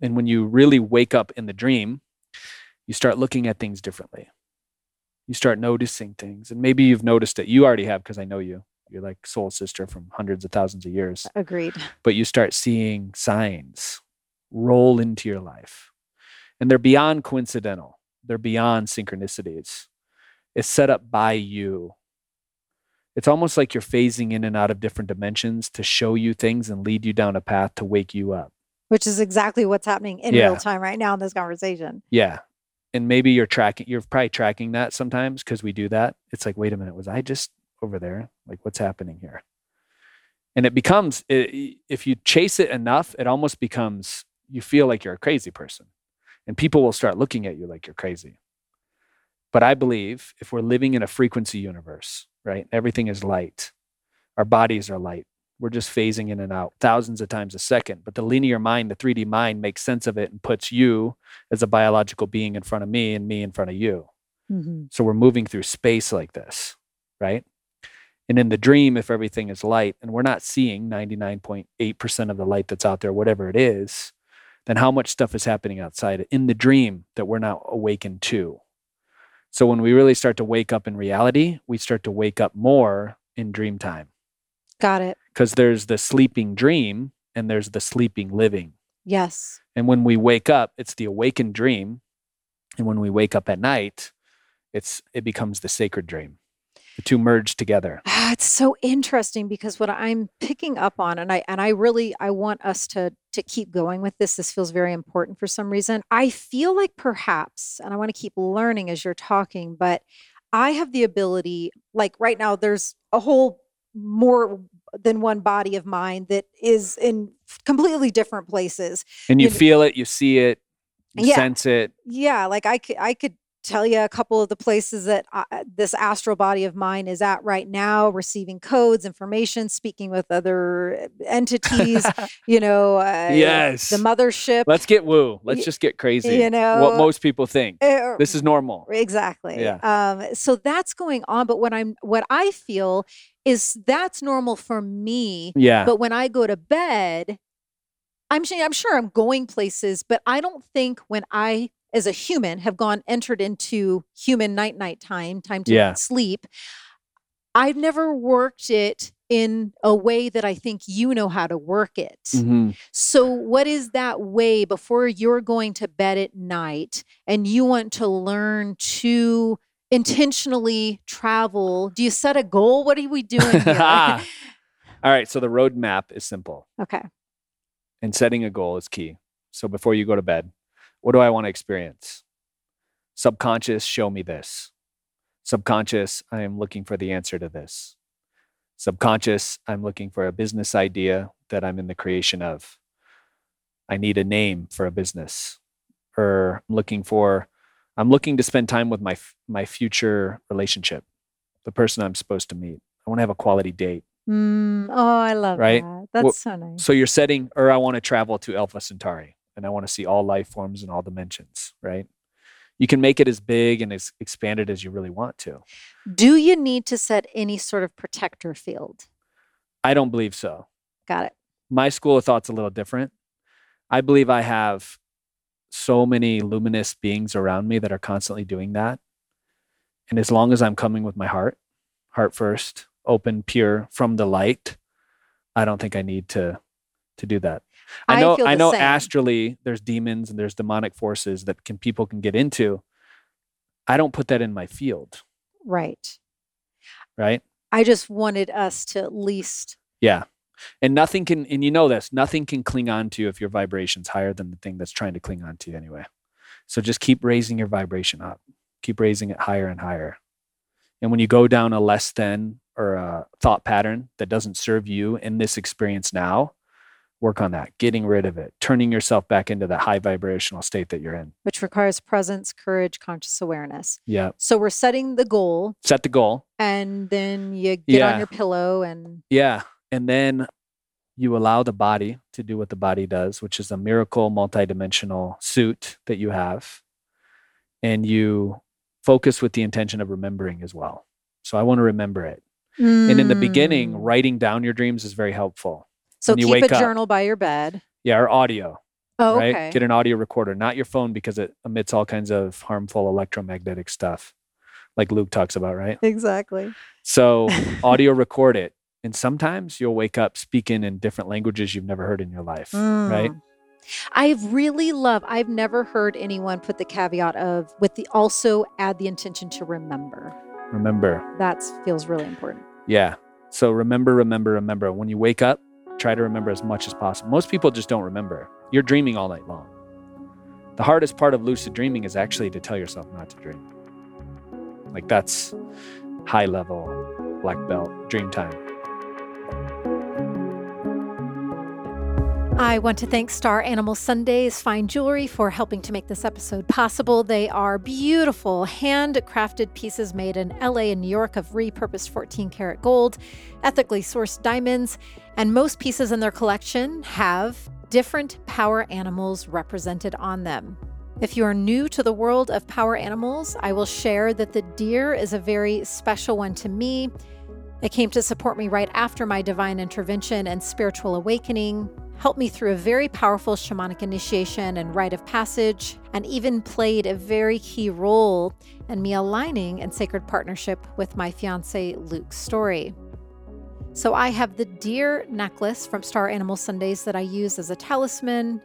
and when you really wake up in the dream, you start looking at things differently. You start noticing things. And maybe you've noticed it. You already have because I know you. You're like soul sister from hundreds of thousands of years. Agreed. But you start seeing signs roll into your life. And they're beyond coincidental, they're beyond synchronicities. It's set up by you. It's almost like you're phasing in and out of different dimensions to show you things and lead you down a path to wake you up. Which is exactly what's happening in Yeah. real time right now in this conversation. Yeah. And maybe you're tracking, you're probably tracking that sometimes because we do that. It's like, wait a minute, was I just over there? Like, what's happening here? And it becomes, i- if you chase it enough, it almost becomes, you feel like you're a crazy person. And people will start looking at you like you're crazy. But I believe if we're living in a frequency universe, right? Everything is light. Our bodies are light. We're just phasing in and out thousands of times a second. But the linear mind, the 3D mind, makes sense of it and puts you as a biological being in front of me and me in front of you. Mm-hmm. So we're moving through space like this, right? And in the dream, if everything is light and we're not seeing 99.8% of the light that's out there, whatever it is, then how much stuff is happening outside in the dream that we're not awakened to? So when we really start to wake up in reality, we start to wake up more in dream time Got it. Because there's the sleeping dream and there's the sleeping living. Yes. And when we wake up, it's the awakened dream. And when we wake up at night, it's it becomes the sacred dream. The two merge together. Ah, it's so interesting because what I'm picking up on, and I and I really I want us to to keep going with this. This feels very important for some reason. I feel like perhaps, and I want to keep learning as you're talking, but I have the ability, like right now, there's a whole more than one body of mine that is in completely different places. And you You feel it, you see it, you Yeah. sense it. Yeah, like I could I could tell you a couple of the places that I, this astral body of mine is at right now, receiving codes, information, speaking with other entities. you know, uh, Yes. the mothership. Let's get woo. Let's just get crazy. you know, what most people think. uh, This is normal. exactly. Yeah. Um, so that's going on, but what I'm what I feel is that's normal for me. Yeah. But when I go to bed, I'm sure I'm sure I'm going places, but I don't think when I as a human have gone entered into human night night time, time to Yeah. sleep, I've never worked it in a way that I think you know how to work it. Mhm. So, what is that way before you're going to bed at night and you want to learn to intentionally travel? Do you set a goal? What are we doing here? All right. So the roadmap is simple. okay. and setting a goal is key. So before you go to bed, what do I want to experience? Subconscious, show me this. Subconscious, I am looking for the answer to this. Subconscious, I'm looking for a business idea that I'm in the creation of. I need a name for a business. Or I'm looking for I'm looking to spend time with my my future relationship, the person I'm supposed to meet. I want to have a quality date. Mm, oh, I love Right? that. That's Well, so nice. So you're setting, or I want to travel to Alpha Centauri and I want to see all life forms in all dimensions, right? You can make it as big and as expanded as you really want to. Do you need to set any sort of protector field? I don't believe so. Got it. My school of thought's a little different. I believe I have so many luminous beings around me that are constantly doing that. And as long as I'm coming with my heart, heart first, open, pure from the light, I don't think I need to to do that. I I know feel I know same. astrally there's demons and there's demonic forces that can people can get into. I don't put that in my field, Right. right? I just wanted us to at least Yeah. And nothing can, and you know this, nothing can cling on to you if your vibration's higher than the thing that's trying to cling on to you anyway. So just keep raising your vibration up, keep raising it higher and higher. And when you go down a less than or a thought pattern that doesn't serve you in this experience now, work on that, getting rid of it, turning yourself back into that high vibrational state that you're in. which requires presence, courage, conscious awareness. Yeah. So we're setting the goal Set the goal. and then you get Yeah. on your pillow and Yeah. And then you allow the body to do what the body does, which is a miracle multidimensional suit that you have. And you focus with the intention of remembering as well. So I want to remember it. And in the beginning, Mm. writing down your dreams is very helpful. So when keep a up. journal by your bed. Yeah, or audio, Oh, right? okay. Get an audio recorder, not your phone because it emits all kinds of harmful electromagnetic stuff, like Luke talks about, right? exactly. So, audio record it. And sometimes you'll wake up speaking in different languages you've never heard in your life, right? Mm. I've really love, I've never heard anyone put the caveat of with the also add the intention to remember. Remember, That feels really important. Yeah. So remember, remember, remember. When you wake up, try to remember as much as possible. Most people just don't remember. You're dreaming all night long. The hardest part of lucid dreaming is actually to tell yourself not to dream. Like that's high level black belt dream time. I want to thank Star Animal Sundays Fine Jewelry for helping to make this episode possible. They are beautiful, handcrafted pieces made in LA and New York of repurposed 14 karat gold, ethically sourced diamonds, and most pieces in their collection have different power animals represented on them. If you are new to the world of power animals, I will share that the deer is a very special one to me. It came to support me right after my divine intervention and spiritual awakening, helped me through a very powerful shamanic initiation and rite of passage, and even played a very key role in me aligning in sacred partnership with my fiance Luke Storey. So I have the deer necklace from Star Animal Sundays that I use as a talisman.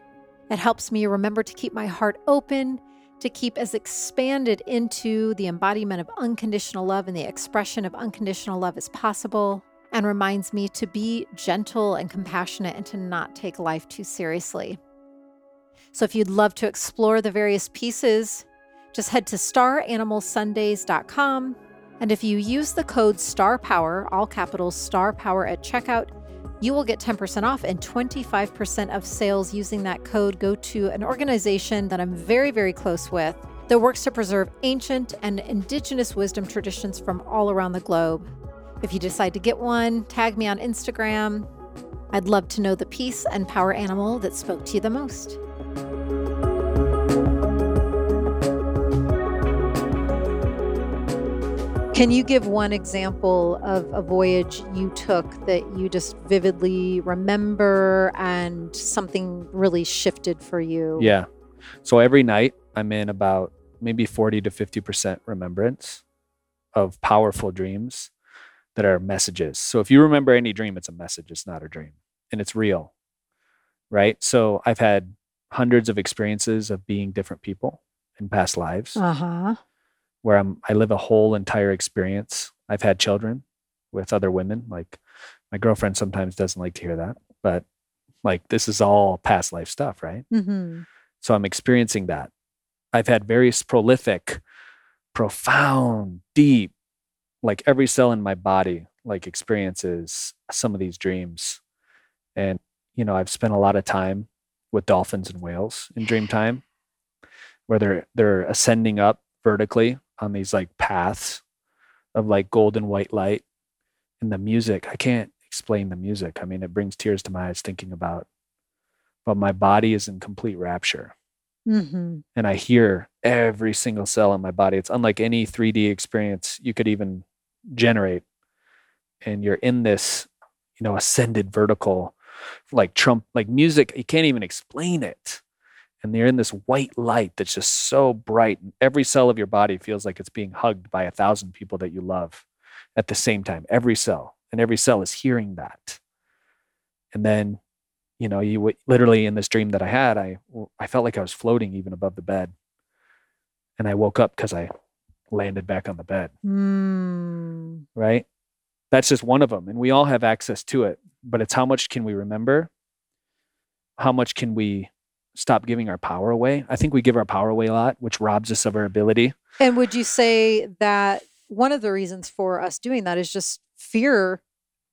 It helps me remember to keep my heart open, to keep as expanded into the embodiment of unconditional love and the expression of unconditional love as possible, and reminds me to be gentle and compassionate and to not take life too seriously. So if you'd love to explore the various pieces, just head to staranimalsundays.com. And if you use the code STAR POWER, all capitals STAR POWER at checkout, you will get 10% off and 25% of sales using that code go to an organization that I'm very, very close with that works to preserve ancient and indigenous wisdom traditions from all around the globe. If you decide to get one, tag me on Instagram. I'd love to know the peace and power animal that spoke to you the most. Can you give one example of a voyage you took that you just vividly remember and something really shifted for you? Yeah. So every night I'm in about maybe 40 to 50% remembrance of powerful dreams that are messages. So if you remember any dream, it's a message, it's not a dream, and it's real. Right. So I've had hundreds of experiences of being different people in past lives Uh huh. where I'm I live a whole entire experience. I've had children with other women. Like my girlfriend sometimes doesn't like to hear that, but like this is all past life stuff, right? Mm-hmm. So I'm experiencing that. I've had various prolific, profound, deep, like every cell in my body, like experiences some of these dreams. And, you know, I've spent a lot of time with dolphins and whales in dream time where they're they're ascending up vertically on these like paths of like golden white light. And the music, I can't explain the music. I mean, it brings tears to my eyes thinking about but my body is in complete rapture Mm-hmm. and I hear every single cell in my body. It's unlike any 3D experience you could even generate. And you're in this, you know, ascended vertical, like Trump, like music, you can't even explain it. And you're in this white light that's just so bright. And every cell of your body feels like it's being hugged by a thousand people that you love at the same time. Every cell. And every cell is hearing that. And then you know you literally in this dream that i had i i felt like i was floating even above the bed and i woke up because i landed back on the bed. Mm. right? That's just one of them and we all have access to it but it's how much can we remember? How much can we stop giving our power away? I think we give our power away a lot which robs us of our ability. And would you say that one of the reasons for us doing that is just fear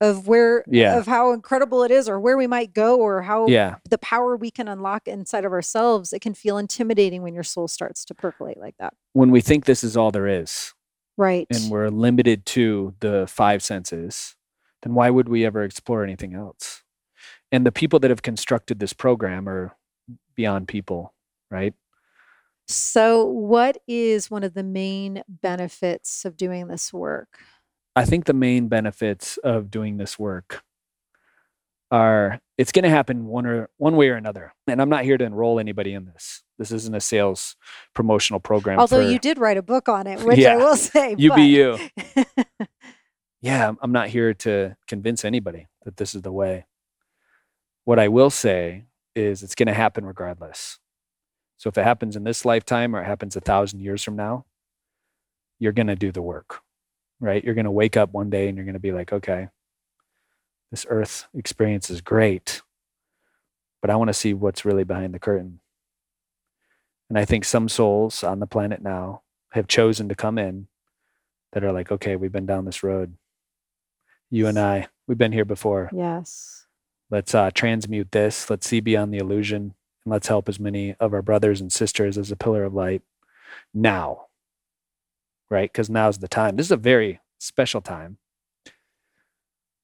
of where Yeah. of how incredible it is or where we might go or how yeah the power we can unlock inside of ourselves it can feel intimidating when your soul starts to percolate like that when we think this is all there is right and we're limited to the five senses, then why would we ever explore anything else? And the people that have constructed this program are beyond people, right? so what is one of the main benefits of doing this work I think the main benefits of doing this work are it's going to happen one or one way or another. And I'm not here to enroll anybody in this. This isn't a sales promotional program. Although for- you did write a book on it, which Yeah. I will say. you be you. yeah, I'm- I'm not here to convince anybody that this is the way. What I will say is it's going to happen regardless. So if it happens in this lifetime or it happens a thousand years from now, you're going to do the work, right? You're going to wake up one day and you're going to be like, okay, this earth experience is great, but I want to see what's really behind the curtain. And I think some souls on the planet now have chosen to come in that are like, okay, we've been down this road. You and I, we've been here before. Yes. Let's uh, transmute this. Let's see beyond the illusion. And let's help as many of our brothers and sisters as a pillar of light now. Right? Because now's the time. This is a very special time.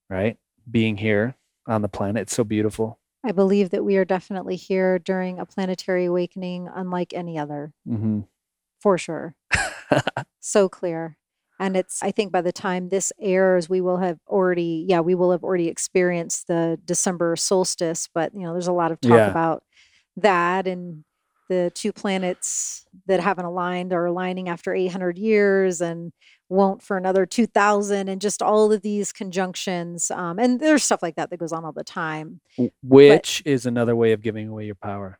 Right? Being here on the planet. It's so beautiful. I believe that we are definitely here during a planetary awakening unlike any other, hmm for sure. so clear. And it's, I think by the time this airs, we will have already, yeah, we will have already experienced the December solstice. But, you know, there's a lot of talk Yeah. about that and the two planets that haven't aligned are aligning after 800 years and won't for another 2000 and just all of these conjunctions. Um, and there's stuff like that that goes on all the time. Which is another way of giving away your power.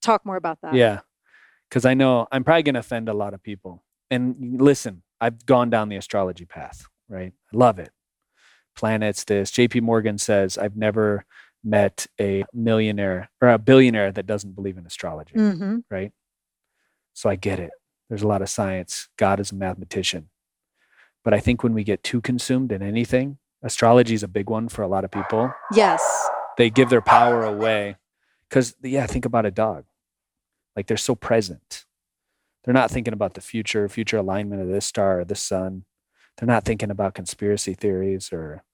Talk more about that. Yeah. Because I know I'm probably going to offend a lot of people. And listen, I've gone down the astrology path, right? I love it. Planets, this. JP Morgan says, I've never met a millionaire or a billionaire that doesn't believe in astrology, hmm right? So I get it. There's a lot of science. God is a mathematician. But I think when we get too consumed in anything, astrology is a big one for a lot of people Yes. they give their power away because yeah think about a dog like they're so present they're not thinking about the future future alignment of this star or this sun they're not thinking about conspiracy theories or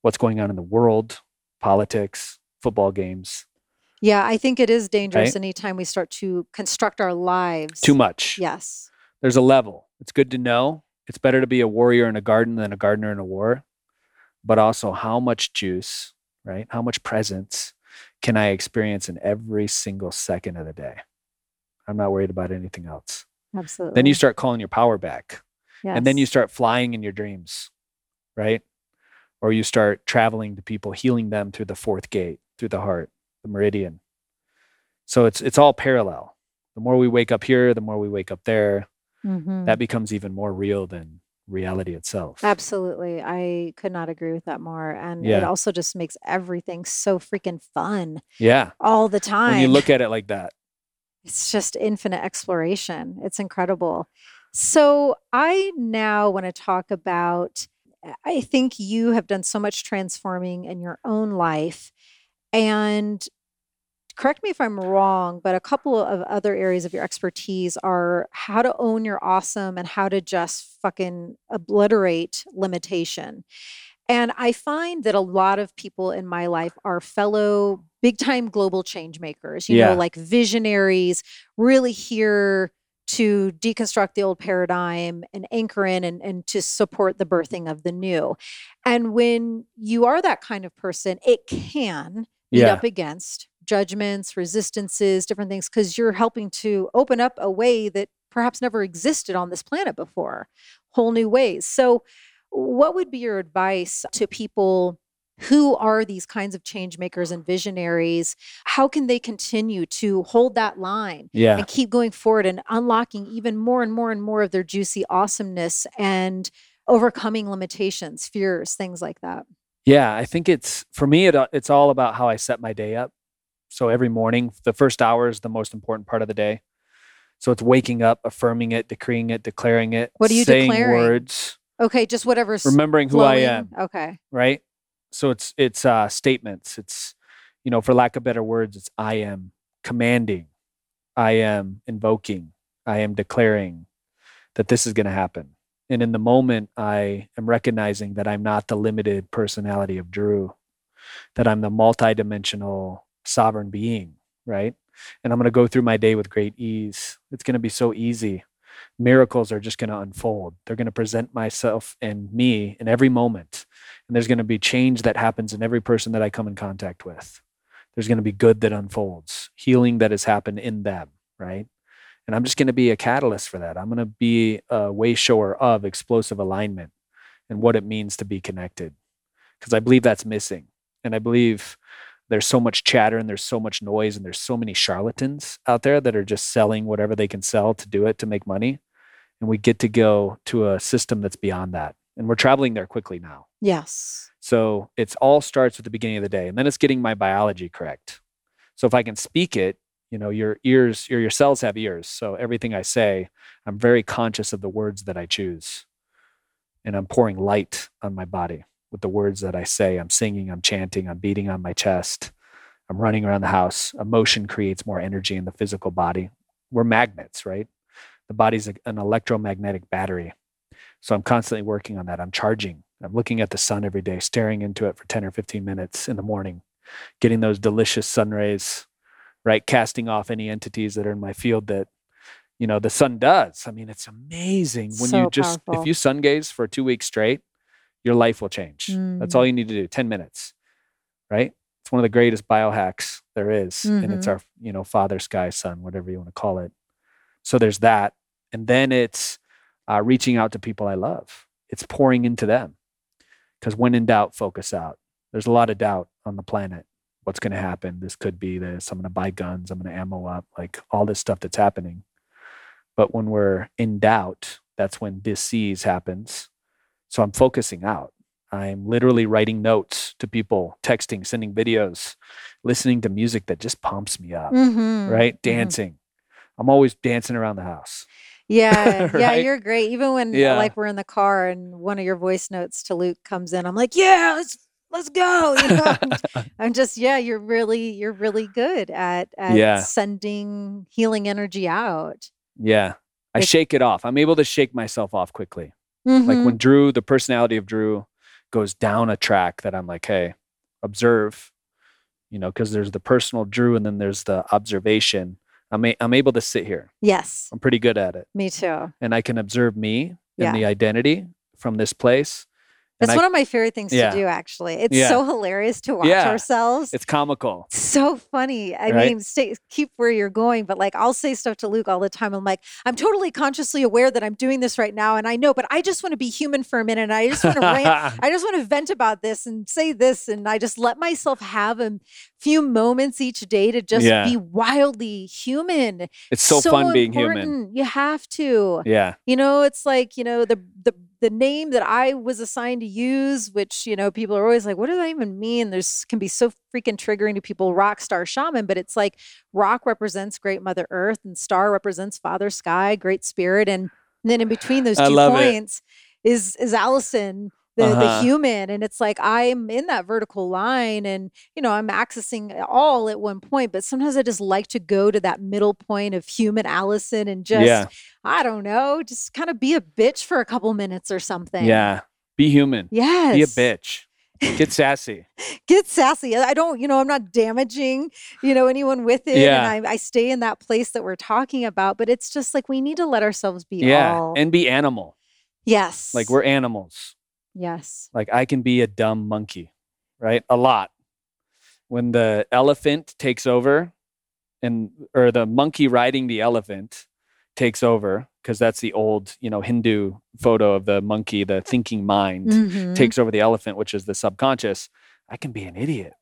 what's going on in the world politics football games. Yeah, I think it is dangerous Right? anytime we start to construct our lives. too much. Yes. there's a level. It's good to know. It's better to be a warrior in a garden than a gardener in a war. But also how much juice right? How much presence can i experience in every single second of the day? I'm not worried about anything else. Absolutely. then you start calling your power back. And then you start flying in your dreams right? Or you start traveling to people healing them through the fourth gate through the heart the meridian so it's it's all parallel the more we wake up here the more we wake up there Mhm. that becomes even more real than reality itself. Absolutely. I could not agree with that more. And it also just makes everything so freaking fun Yeah. all the time. When you look at it like that. it's just infinite exploration. It's incredible. So, I now want to talk about I think you have done so much transforming in your own life. And correct me if I'm wrong, but a couple of other areas of your expertise are how to own your awesome and how to just fucking obliterate limitation. And I find that a lot of people in my life are fellow big time global change makers, you Yeah. know, like visionaries, really here to deconstruct the old paradigm and anchor in and, and to support the birthing of the new. And when you are that kind of person, it can meet Yeah. up against judgments, resistances, different things, because you're helping to open up a way that perhaps never existed on this planet before, whole new ways. So, what would be your advice to people who are these kinds of change makers and visionaries? How can they continue to hold that line Yeah. and keep going forward and unlocking even more and more and more of their juicy awesomeness and overcoming limitations, fears, things like that? Yeah. I think it's for me, it, uh, it's all about how I set my day up. So every morning, the first hour is the most important part of the day. So it's waking up, affirming it, decreeing it, declaring it. What are you saying declaring? words, Okay, just whatever's remembering who I am. Okay. right? So it's it's uh, statements. It's you know, for lack of better words, it's I am commanding, I am invoking, I am declaring that this is going to happen. And in the moment, I am recognizing that I'm not the limited personality of Drew, that I'm the multidimensional sovereign being, right? And I'm going to go through my day with great ease. It's going to be so easy miracles are just going to unfold. They're going to present myself and me in every moment. And there's going to be change that happens in every person that I come in contact with. There's going to be good that unfolds, healing that has happened in them, right? And I'm just going to be a catalyst for that. I'm going to be a way shower of explosive alignment and what it means to be connected. Because I believe that's missing. And I believe there's so much chatter and there's so much noise and there's so many charlatans out there that are just selling whatever they can sell to do it to make money and we get to go to a system that's beyond that and we're traveling there quickly now Yes. so it's all starts with the beginning of the day and then it's getting my biology correct so if i can speak it you know your ears your, your cells have ears. So everything i say i'm very conscious of the words that i choose. And i'm pouring light on my body with the words that i say. I'm singing i'm chanting i'm beating on my chest. I'm running around the house. Emotion creates more energy in the physical body. We're magnets right? The body's an electromagnetic battery. So I'm constantly working on that. I'm charging. I'm looking at the sun every day, staring into it for 10 or 15 minutes in the morning, getting those delicious sun rays, right? Casting off any entities that are in my field that, you know, the sun does. I mean, it's amazing when So you just, powerful. if you sun gaze for two weeks straight, your life will change. That's all Mm. you need to do 10 minutes, right? It's one of the greatest biohacks there is, And it's Mhm. our, you know, father, sky, sun, whatever you want to call it. So there's that. And then it's uh, reaching out to people I love. It's pouring into them. Because when in doubt, focus out. There's a lot of doubt on the planet. What's going to happen? This could be this. I'm going to buy guns. I'm going to ammo up, like all this stuff that's happening. But when we're in doubt, that's when disease happens. So I'm focusing out. I'm literally writing notes to people, texting, sending videos, listening to music that just pumps me up, Mhm. right? Mhm. Dancing. I'm always dancing around the house. Yeah, yeah, you're great. Even when Yeah. like we're in the car and one of your voice notes to Luke comes in, I'm like, yeah, let's let's go. You know, I'm- just yeah, you're really you're really good at at Yeah. sending healing energy out. Yeah. I shake it off. I'm able to shake myself off quickly. Mhm. Like when Drew, the personality of Drew goes down a track that I'm like, hey, observe, you know, because there's the personal Drew and then there's the observation. I'm, a- I'm able to sit here. yes, I'm pretty good at it. me too. And I can observe me Yeah. and the identity from this place. It's I- one of my favorite things Yeah. to do. Actually, it's Yeah. so hilarious to watch Yeah. ourselves. it's comical. so funny. I Right? mean, stay, keep where you're going, but like I'll say stuff to Luke all the time. I'm like, I'm totally consciously aware that I'm doing this right now, and I know, but I just want to be human for a minute. And I just want to rant. I just want to vent about this and say this, and I just let myself have a few moments each day to just be wildly human. It's so, fun being human. You have to. Yeah. You know, it's like, you know, the the the name that I was assigned to use, which, you know, people are always like, what does that even mean? There's can be so freaking triggering to people, rock star shaman, but it's like rock represents great mother earth and star represents father sky, great spirit. And then in between those two points is is Alyson. The, Uh-huh. the human and it's like i'm in that vertical line and you know i'm accessing all at one point but sometimes i just like to go to that middle point of human Alyson and just yeah. I don't know, just kind of be a bitch for a couple minutes or something. Yeah. Be human. Yes. Be a bitch. Get sassy. Get sassy. I don't, you know, I'm not damaging, you know, anyone with it. Yeah. And I, I stay in that place that we're talking about, but it's just like we need to let ourselves be yeah. all. And be animal. yes. Like we're animals. Yes. Like I can be a dumb monkey, right? A lot. When the elephant takes over and or the monkey riding the elephant takes over because that's the old, you know, Hindu photo of the monkey, the thinking mind Mhm. takes over the elephant, which is the subconscious. I can be an idiot.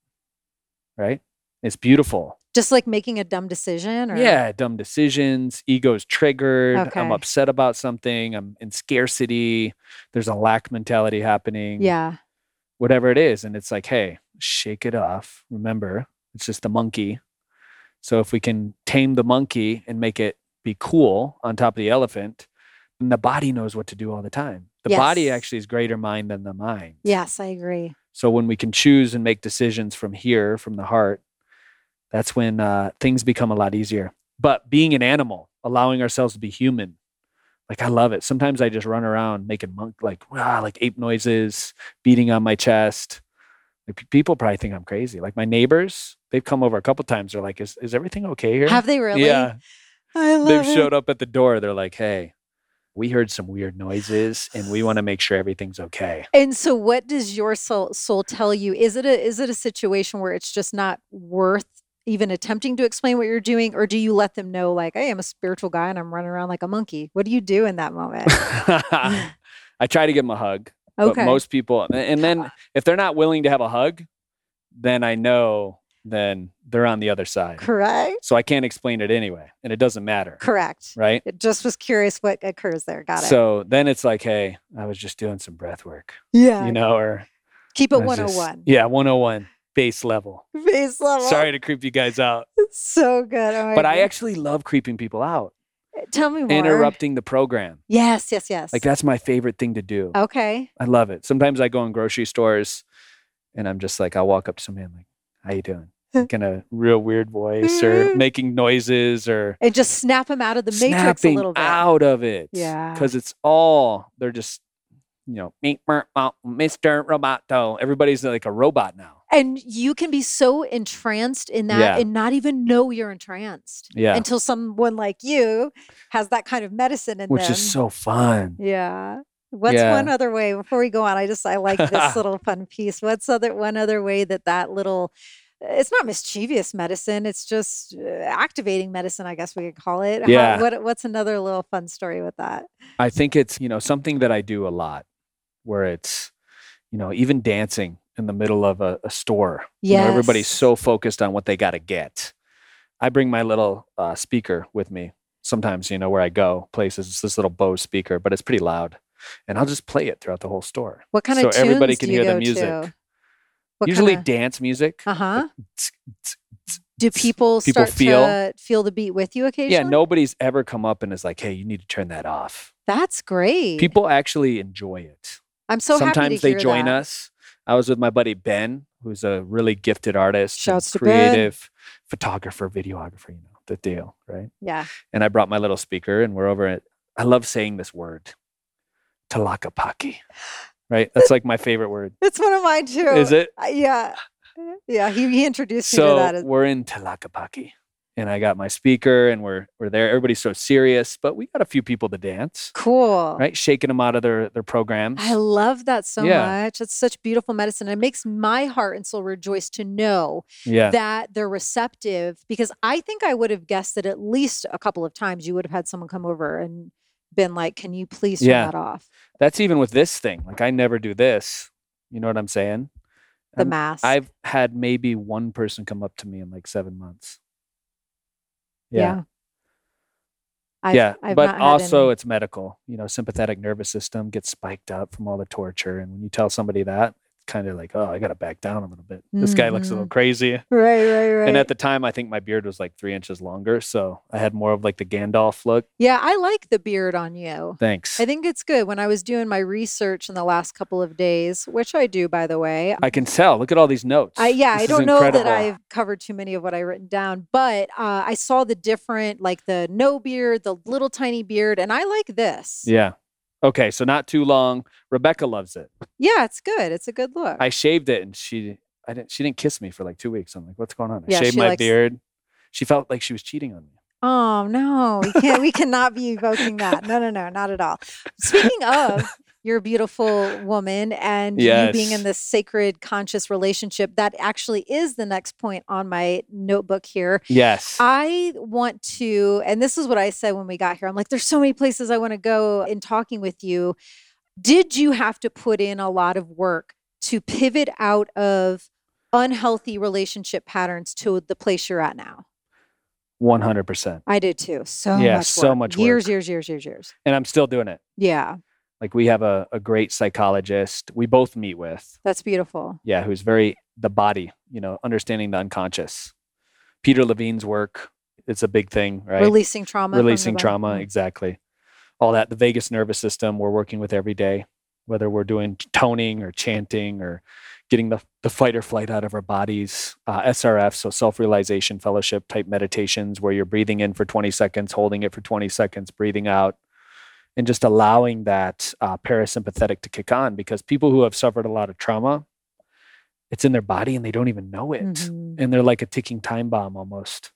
Right? It's beautiful. Just like making a dumb decision or Yeah, dumb decisions, ego's triggered. Okay. I'm upset about something. I'm in scarcity. There's a lack mentality happening. Yeah. Whatever it is. And it's like, hey, shake it off. Remember, it's just a monkey. So if we can tame the monkey and make it be cool on top of the elephant, then the body knows what to do all the time. The body actually is greater mind than the mind. Yes, I agree. So when we can choose and make decisions from here, from the heart, that's when uh, things become a lot easier. But being an animal, allowing ourselves to be human, like I love it. Sometimes I just run around making monk like wow, like ape noises, beating on my chest. Like pe- people probably think I'm crazy. Like my neighbors, they've come over a couple times. They're like, "Is is everything okay here?" Have they really? Yeah, I love they've it. showed up at the door. They're like, "Hey, we heard some weird noises and we want to make sure everything's okay. And so what does your soul soul tell you? Is it a is it a situation where it's just not worth even attempting to explain what you're doing or do you let them know like I am a spiritual guy and I'm running around like a monkey? What do you do in that moment? I try to give them a hug. Okay. But most people, and then if they're not willing to have a hug, then I know then they're on the other side. Correct. So I can't explain it anyway, and it doesn't matter, Correct. right? It just was curious what occurs there. Got it. So then it's like, hey, I was just doing some breath work, yeah. you know, or Keep it I was just- 101. yeah, 101 base level. Base level. Sorry to creep you guys out, It's so good. Oh but I actually love creeping people out, eh, tell me more. interrupting the program. Yes, yes, yes. Like that's my favorite thing to do. Okay. I love it. Sometimes I go in grocery stores and I'm just like, I'll walk up to somebody and like, how you doing? Like in a real weird voice or mm. making noises or And just snap them out of the matrix a little bit. out of it. Yeah. Because it's all, they're just, you know, "Meep, meep, meep, Mr. Roboto. Everybody's like a robot now. And you can be so entranced in that Yeah. and not even know you're entranced. Yeah. Until someone like you has that kind of medicine in Which them. is so fun. Yeah. What's Yeah. one other way before we go on? I just I like this little fun piece. What's other one other way that that little it's not mischievous medicine. It's just uh, activating medicine, I guess we could call it. How- Yeah. what what's another little fun story with that? I think it's, you know, something that I do a lot where it's, you know, even dancing in the middle of a, a store. You know, everybody's so focused on what they got to get. I bring my little uh, speaker with me sometimes, you know, where I go places. It's this little Bose speaker, but it's pretty loud. And I'll just play it throughout the whole store. What kind So of tunes everybody can do you hear the music. to? What Usually kinda- dance music. uh-huh. tsk, tsk, Do people, people start feel- feel the beat with you occasionally? Yeah, nobody's ever come up and is like, hey, you need to turn that off. That's great. People actually enjoy it. I'm so happy Sometimes they join that. us. I was with my buddy Ben, who's a really gifted artist, Shouts creative photographer, videographer, you know, the deal, right? Yeah. And I brought my little speaker and we're over at I love saying this word. Tlaquepaque. Right? That's like my favorite word. It's one of mine too. Is it? Uh, yeah. Yeah. He, he introduced me to that. we're in Tlaquepaque. And I got my speaker and we're we're there. Everybody's so serious, but we got a few people to dance, Cool. right? Shaking them out of their their programs. I love that so Yeah. much. It's such beautiful medicine. It makes my heart and soul rejoice to know yeah. that they're receptive because I think I would have guessed that at least a couple of times you would have had someone come over and been like, Can you please turn Yeah. that off? That's even with this thing. Like I never do this. You know what I'm saying? The mask. I've had maybe one person come up to me in like seven months. Yeah. Yeah. I've, yeah. I've but also any. it's medical. You know, sympathetic nervous system gets spiked up from all the torture. And when you tell somebody that, kind of like, oh, I gotta back down a little bit. This guy looks a little Mhm. crazy. right, right, right. And at the time I think my beard was like three inches longer. So I had more of like the Gandalf look. yeah, I like the beard on you. Thanks. I think it's good. When I was doing my research in the last couple of days, which I do, by the way, I can tell. Look at all these notes. I yeah, This I don't know that. I've covered too many of what I've written down, but uh, I saw the different, like the no beard, the little tiny beard, and I like this. Yeah. Okay, so not too long. Rebecca loves it. Yeah, it's good. It's a good look. I shaved it and she I didn't she didn't kiss me for like two weeks. I'm like, what's going on? I Yeah, shaved my likes- beard. She felt like she was cheating on me. oh no, we can't. we cannot be evoking that. No, no, no, not at all. Speaking of. You're a beautiful woman, and you being in this sacred, conscious relationship. That actually is the next point on my notebook here. Yes. I want to, and this is what I said when we got here. I'm like, there's so many places I want to go in talking with you. Did you have to put in a lot of work to pivot out of unhealthy relationship patterns to the place you're at now? 100%. I did too. So Yeah, much so work. much years, years, years, years, years. And I'm still doing it. Yeah, Like we have a, a great psychologist we both meet with. that's beautiful. Yeah, who's very the body, you know, understanding the unconscious. Peter Levine's work, it's a big thing, right? Releasing trauma. releasing trauma Mm. exactly all that the vagus nervous system we're working with every day whether we're doing toning or chanting or getting the, the fight or flight out of our bodies uh, srf so self-realization fellowship type meditations where you're breathing in for 20 seconds holding it for 20 seconds breathing out and just allowing that uh, parasympathetic to kick on because people who have suffered a lot of trauma it's in their body and they don't even know it Mhm. and they're like a ticking time bomb almost.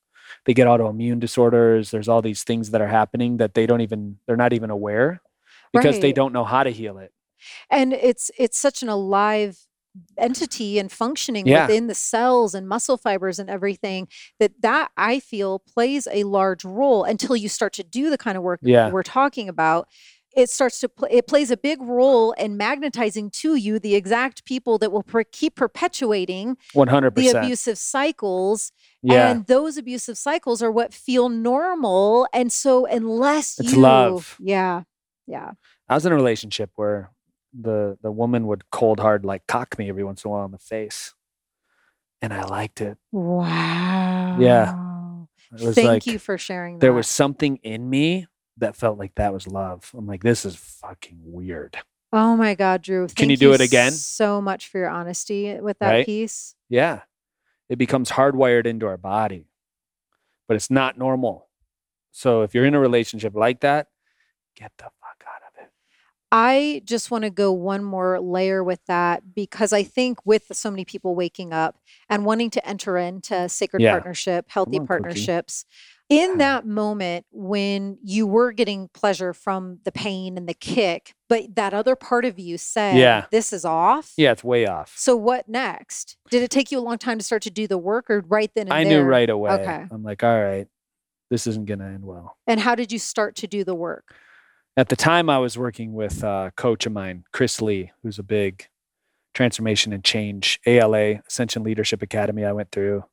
They get autoimmune disorders. There's all these things that are happening that they don't even they're not even aware. because they don't know how to heal it. and it's it's such an alive entity and functioning Yeah. within the cells and muscle fibers and everything that that i feel plays a large role until you start to do the kind of work Yeah. we're talking about it starts to play it plays a big role in magnetizing to you the exact people that will per- keep perpetuating 100% the abusive cycles Yeah. and those abusive cycles are what feel normal and so unless It's you love. yeah yeah I was in a relationship where the the woman would cold hard like cock me every once in a while in the face, and I liked it. wow was Thank like you for sharing that. there was something in me that felt like that was love. I'm like, this is fucking weird. Oh my God, Drew. Can you do it again? So much for your honesty with that Right? piece. Yeah, it becomes hardwired into our body, but it's not normal. So if you're in a relationship like that, get the fuck out of it. I just want to go one more layer with that because I think with so many people waking up and wanting to enter into sacred Yeah. partnership, healthy on, Cookie. partnerships, in Ah. that moment when you were getting pleasure from the pain and the kick, but that other part of you said, Yeah. this is off. Yeah, it's way off. So what next? Did it take you a long time to start to do the work or right then and I there? knew right away. Okay. I'm like, all right, this isn't gonna end well. And how did you start to do the work? At the time, I was working with a coach of mine, Chris Lee, who's a big transformation and change ALA Ascension Leadership Academy. I went through,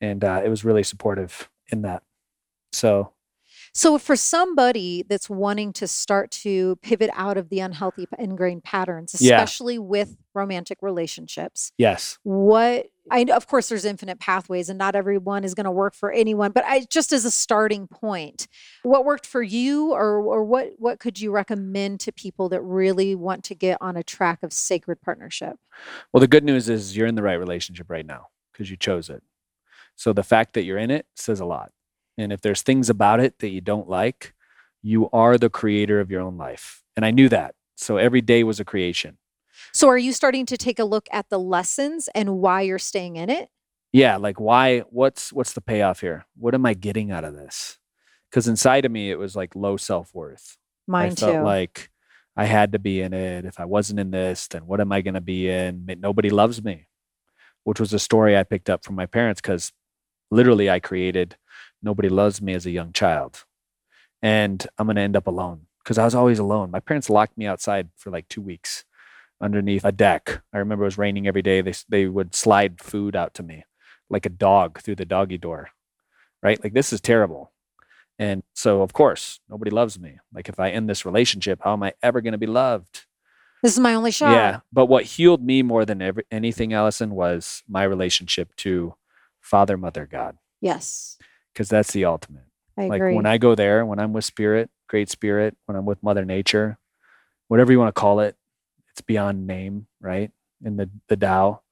and uh, it was really supportive in that. So So, for somebody that's wanting to start to pivot out of the unhealthy ingrained patterns, Yeah. especially with romantic relationships, yes, what I know, of course, there's infinite pathways, and not everyone is going to work for anyone. But I just as a starting point, what worked for you, or or what what could you recommend to people that really want to get on a track of sacred partnership? Well, the good news is you're in the right relationship right now because you chose it. So the fact that you're in it says a lot. And if there's things about it that you don't like, you are the creator of your own life. And I knew that. So every day was a creation. So, are you starting to take a look at the lessons and why you're staying in it? Yeah, like why what's what's the payoff here? What am I getting out of this? Cuz inside of me it was like low self-worth. Mine I felt too. like I had to be in it. If I wasn't in this, then what am I going to be in? Nobody loves me, which was a story I picked up from my parents because literally I created nobody loves me as a young child. And I'm going to end up alone because I was always alone. My parents locked me outside for like two weeks underneath a deck. I remember it was raining every day. They, they would slide food out to me like a dog through the doggy door, right? Like, this is terrible. And so, of course, nobody loves me. Like, if I end this relationship, how am I ever going to be loved? this is my only shot. Yeah. But what healed me more than ever, anything, Alyson, was my relationship to Father, Mother, God, Yes, because that's the ultimate. I like, agree. when I go there, when I'm with Spirit, Great Spirit, when I'm with Mother Nature, whatever you want to call it, it's beyond name, right? In the, the Tao,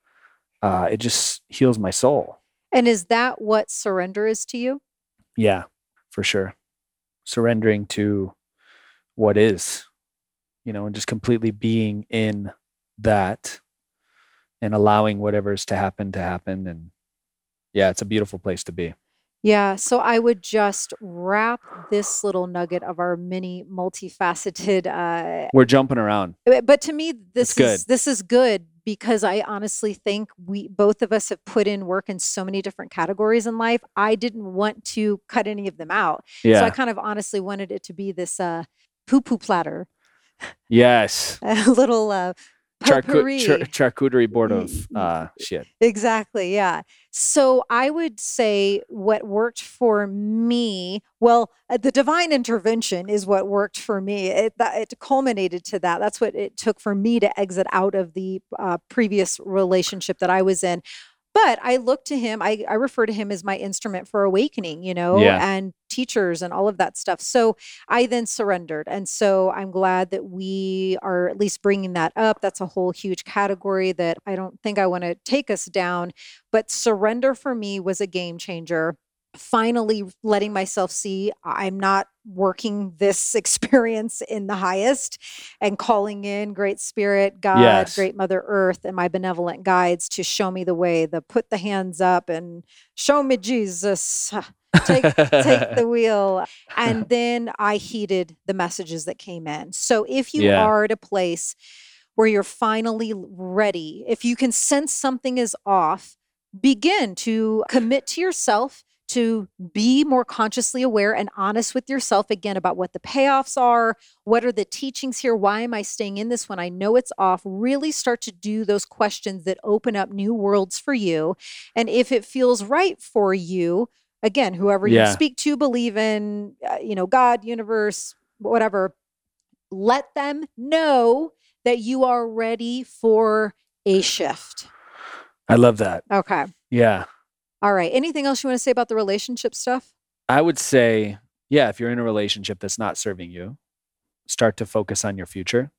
uh, it just heals my soul. and is that what surrender is to you? Yeah, for sure. Surrendering to what is, you know, and just completely being in that and allowing whatever's to happen to happen. And yeah, it's a beautiful place to be. Yeah. So I would just wrap this little nugget of our mini multifaceted uh We're jumping around. but but to me this is this is good because I honestly think we both of us have put in work in so many different categories in life. I didn't want to cut any of them out. Yeah. So I kind of honestly wanted it to be this uh poo-poo platter, yes. a little uh Charcu- char- charcuterie board of uh, shit. Exactly. Yeah. So I would say what worked for me, well, uh, the divine intervention is what worked for me. It, it culminated to that. That's what it took for me to exit out of the uh, previous relationship that I was in. But I look to him, I, I refer to him as my instrument for awakening, you know, Yeah. and teachers and all of that stuff. So I then surrendered. And so I'm glad that we are at least bringing that up. That's a whole huge category that I don't think I want to take us down. But surrender for me was a game changer. Finally, letting myself see I'm not working this experience in the highest and calling in Great Spirit, God, Yes. Great Mother Earth, and my benevolent guides to show me the way, the put the hands up and show me Jesus. take take the wheel. And then I heeded the messages that came in. So if you Yeah. are at a place where you're finally ready, if you can sense something is off, begin to commit to yourself to be more consciously aware and honest with yourself again about what the payoffs are, what are the teachings here, why am I staying in this when I know it's off? Really start to do those questions that open up new worlds for you. And if it feels right for you, again, whoever you speak to, believe in, uh, you know, God, universe, whatever, let them know that you are ready for a shift. I love that. Okay. Yeah. All right. Anything else you want to say about the relationship stuff? I would say, yeah, if you're in a relationship that's not serving you, start to focus on your future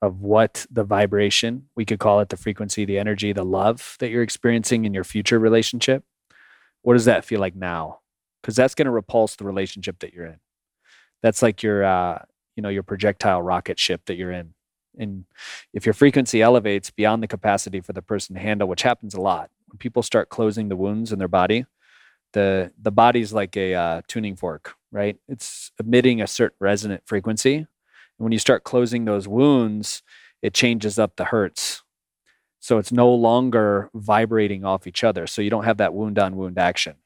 of what the vibration, we could call it the frequency, the energy, the love that you're experiencing in your future relationship. What does that feel like now? Because that's going to repulse the relationship that you're in. That's like your, uh, you know, your projectile rocket ship that you're in. And if your frequency elevates beyond the capacity for the person to handle, which happens a lot, when people start closing the wounds in their body, the the body's like a uh, tuning fork, right? It's emitting a certain resonant frequency, and when you start closing those wounds, it changes up the hertz. So it's no longer vibrating off each other. So you don't have that wound on wound action.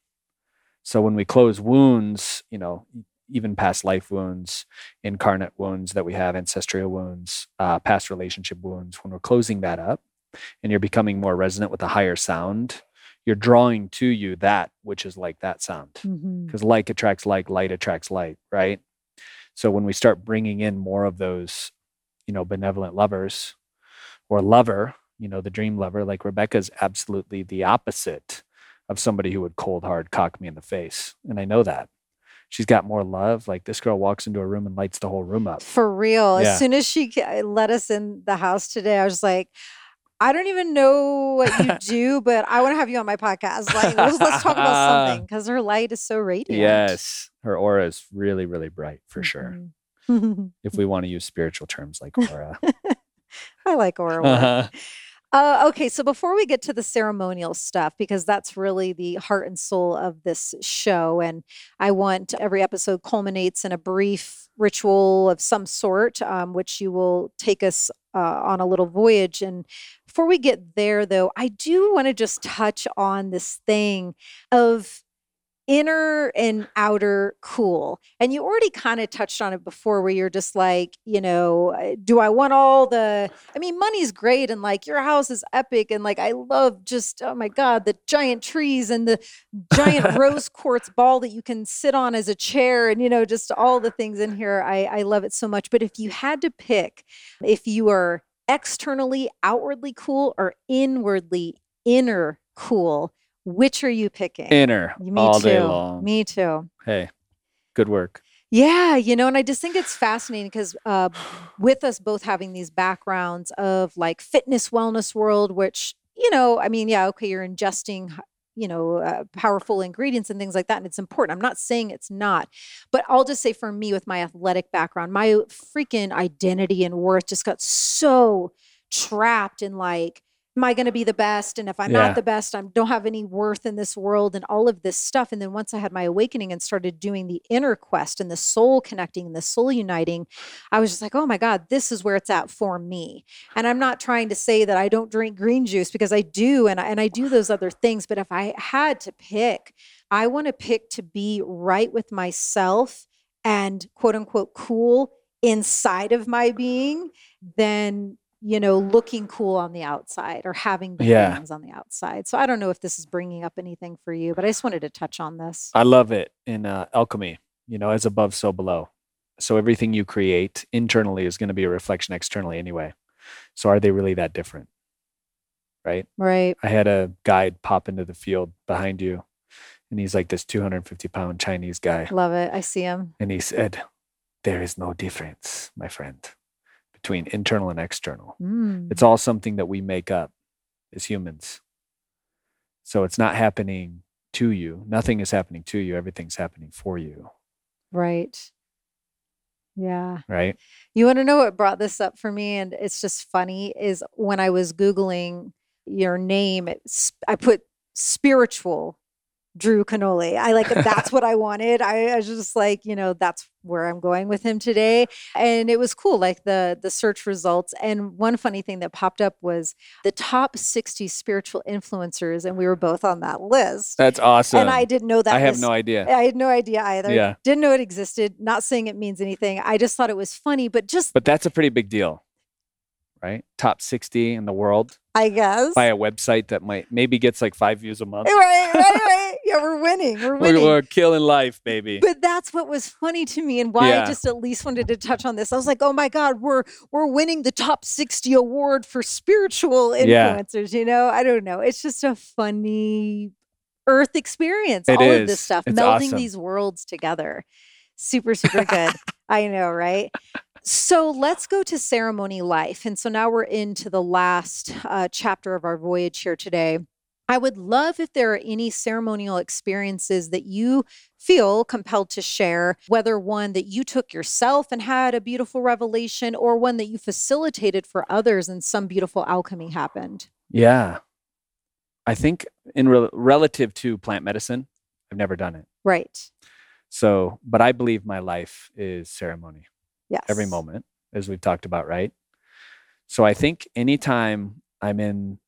So when we close wounds, you know, even past life wounds, incarnate wounds that we have, ancestral wounds, uh, past relationship wounds, when we're closing that up and you're becoming more resonant with a higher sound, you're drawing to you that which is like that sound Mm-hmm. because like attracts like, light attracts light, right? So when we start bringing in more of those, you know, benevolent lovers or lover, you know, the dream lover, like Rebecca's absolutely the opposite of somebody who would cold hard cock me in the face. And I know that. She's got more love. Like this girl walks into a room and lights the whole room up. For real. Yeah. As soon as she let us in the house today, I was like, I don't even know what you do, but I want to have you on my podcast. Like, let's, let's talk about something because her light is so radiant. Yes. Her aura is really, really bright for sure. Mhm. If we want to use spiritual terms like aura. I like aura. uh-huh. Uh, okay, so before we get to the ceremonial stuff, because that's really the heart and soul of this show, and I want every episode culminates in a brief ritual of some sort, um, which you will take us uh, on a little voyage. And before we get there, though, I do want to just touch on this thing of inner and outer cool. And you already kind of touched on it before, where you're just like, you know, do I want all the I mean, money's great and like your house is epic and like I love just oh my god, the giant trees and the giant rose quartz ball that you can sit on as a chair and you know just all the things in here. I I love it so much. But if you had to pick if you are externally outwardly cool or inwardly inner cool, which are you picking? Inner Me all too. day long. Me too. Hey, good work. Yeah, you know, and I just think it's fascinating because uh, with us both having these backgrounds of like fitness, wellness world, which, you know, I mean, yeah, okay, you're ingesting, you know, uh, powerful ingredients and things like that. And it's important. I'm not saying it's not, but I'll just say for me with my athletic background, my freaking identity and worth just got so trapped in like, am I going to be the best? And if I'm Yeah. not the best, I don't have any worth in this world and all of this stuff. And then once I had my awakening and started doing the inner quest and the soul connecting and the soul uniting, I was just like, oh my God, this is where it's at for me. And I'm not trying to say that I don't drink green juice because I do and I, and I do those other things. But if I had to pick, I want to pick to be right with myself and quote unquote cool inside of my being than you know looking cool on the outside or having the Yeah. things on the outside so i don't know if this is bringing up anything for you but i just wanted to touch on this I love it in uh, alchemy, you know, as above, so below. So everything you create internally is going to be a reflection externally anyway. So are they really that different? Right? right I had a guide pop into the field behind you, and he's like this 250 pound Chinese guy. love it i see him And he said, There is no difference, my friend, between internal and external. Mm. It's all something that we make up as humans. So it's not happening to you. Nothing is happening to you. Everything's happening for you. right yeah Right. You want to know what brought this up for me? And it's just funny is when I was Googling your name, it, I put spiritual Drew Canole. I like that's what I wanted. I, I was just like, you know, that's where I'm going with him today. And it was cool, like the the search results. And one funny thing that popped up was the top 60 spiritual influencers, and we were both on that list. That's awesome. And I didn't know that. I have no idea. I had no idea either. Yeah. Didn't know it existed. Not saying it means anything. I just thought it was funny, but just But that's a pretty big deal, right? Top 60 in the world I guess. by a website that might maybe gets like five views a month. right, right, right. Yeah, we're winning. We're We're, winning. we're killing life, baby. but that's what was funny to me and why Yeah. I just at least wanted to touch on this. I was like, "Oh my god, we're we're winning the top 60 award for spiritual Yeah. influencers." You know, I don't know. It's just a funny earth experience. It all of this stuff, It's melding awesome. these worlds together. Super, super good. I know, right? So let's go to ceremony life. And so now we're into the last uh, chapter of our voyage here today. I would love if there are any ceremonial experiences that you feel compelled to share, whether one that you took yourself and had a beautiful revelation, or one that you facilitated for others and some beautiful alchemy happened. Yeah. I think in rel relative to plant medicine, I've never done it. Right. So, but I believe my life is ceremony Yes. every moment, as we've talked about, right? So I think anytime I'm in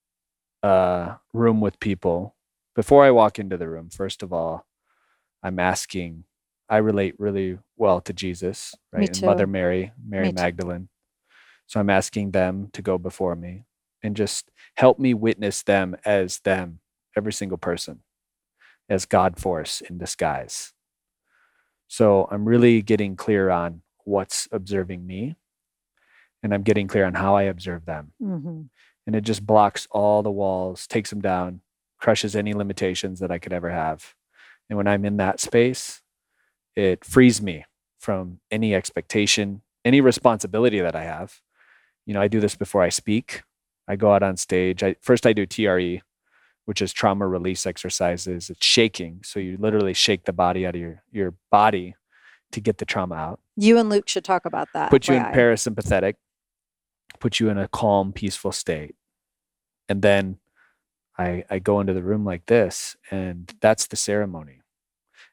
a room with people, before I walk into the room, first of all, I'm asking, I relate really well to Jesus, Me right? And Mother. Mary, Mary Me too. Magdalene. So I'm asking them to go before me and just help me witness them as them, every single person, as God force in disguise. So I'm really getting clear on what's observing me and I'm getting clear on how I observe them. hmm And it just blocks all the walls, takes them down, crushes any limitations that I could ever have. And when I'm in that space, it frees me from any expectation, any responsibility that I have. You know, I do this before I speak. I go out on stage. I first I do TRE, which is trauma release exercises. It's shaking. So you literally shake the body out of your, your body to get the trauma out You and Luke should talk about that. put you in parasympathetic, put you in a calm, peaceful state. And then I, I go into the room like this, and that's the ceremony.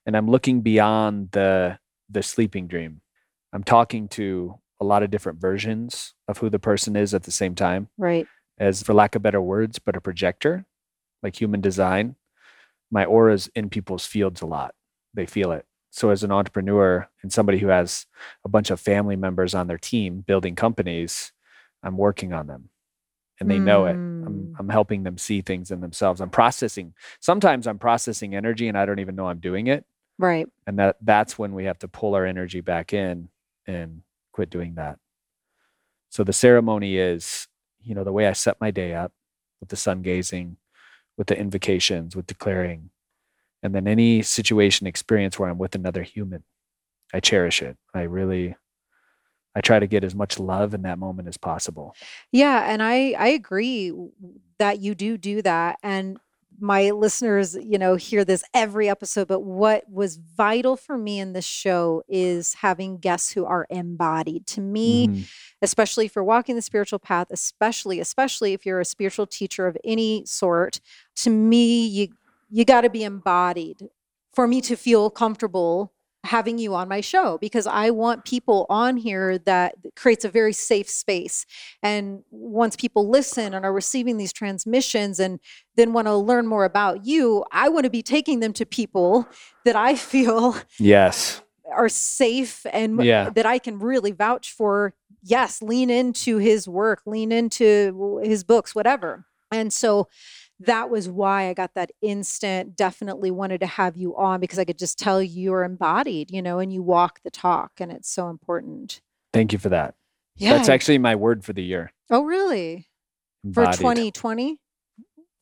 And I'm looking beyond the the sleeping dream. I'm talking to a lot of different versions of who the person is at the same time, Right. as for lack of better words, but a projector, like human design. My aura's in people's fields a lot. They feel it. So as an entrepreneur and somebody who has a bunch of family members on their team building companies, I'm working on them. And they know it. I'm Mm. I'm helping them see things in themselves. I'm processing. Sometimes I'm processing energy and I don't even know I'm doing it. Right. And that that's when we have to pull our energy back in and quit doing that. So the ceremony is, you know, the way I set my day up with the sun gazing, with the invocations, with declaring, and then any situation experience where I'm with another human. I cherish it. I really I try to get as much love in that moment as possible. Yeah, and I I agree that you do do that and my listeners, you know, hear this every episode, but what was vital for me in this show is having guests who are embodied. To me, Mhm. especially for walking the spiritual path, especially especially if you're a spiritual teacher of any sort, to me you you got to be embodied for me to feel comfortable having you on my show because I want people on here that creates a very safe space. And once people listen and are receiving these transmissions and then want to learn more about you, I want to be taking them to people that I feel Yes. are safe and Yeah. that I can really vouch for. Yes, lean into his work, lean into his books, whatever. And so that was why I got that instant, definitely wanted to have you on because I could just tell you're embodied, you know, and you walk the talk. And it's so important. Thank you for that. Yeah. That's actually my word for the year. oh, really? For 2020?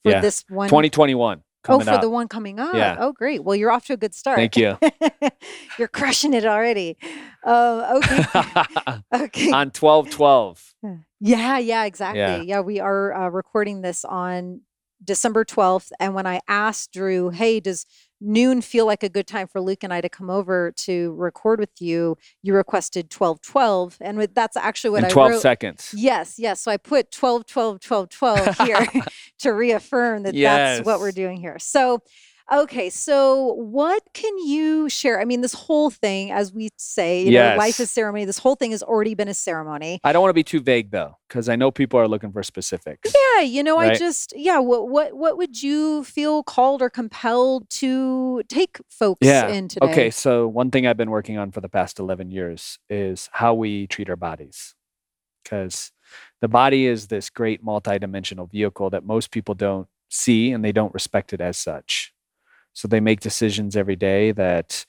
For Yeah. this one? 2021 Oh, for up. the one coming up. Yeah. Oh, great. Well, you're off to a good start. Thank you. you're crushing it already. Uh, okay. okay. on 12 12. Yeah, yeah, exactly. Yeah. Yeah, we are uh, recording this on December 12th. And when I asked Drew, hey, does noon feel like a good time for Luke and I to come over to record with you? You requested 12 12. And with- that's actually what In I 12 wrote. seconds. Yes, yes. So I put 12, 12, 12, 12 here to reaffirm that that's what we're doing here. So Okay, so what can you share? I mean, this whole thing, as we say, you know, life is ceremony. This whole thing has already been a ceremony. I don't want to be too vague though, because I know people are looking for specifics. Yeah, you know, I just yeah, what what what would you feel called or compelled to take folks Yeah. in today? Okay, so one thing I've been working on for the past 11 years is how we treat our bodies. Because the body is this great multidimensional vehicle that most people don't see and they don't respect it as such. So they make decisions every day that,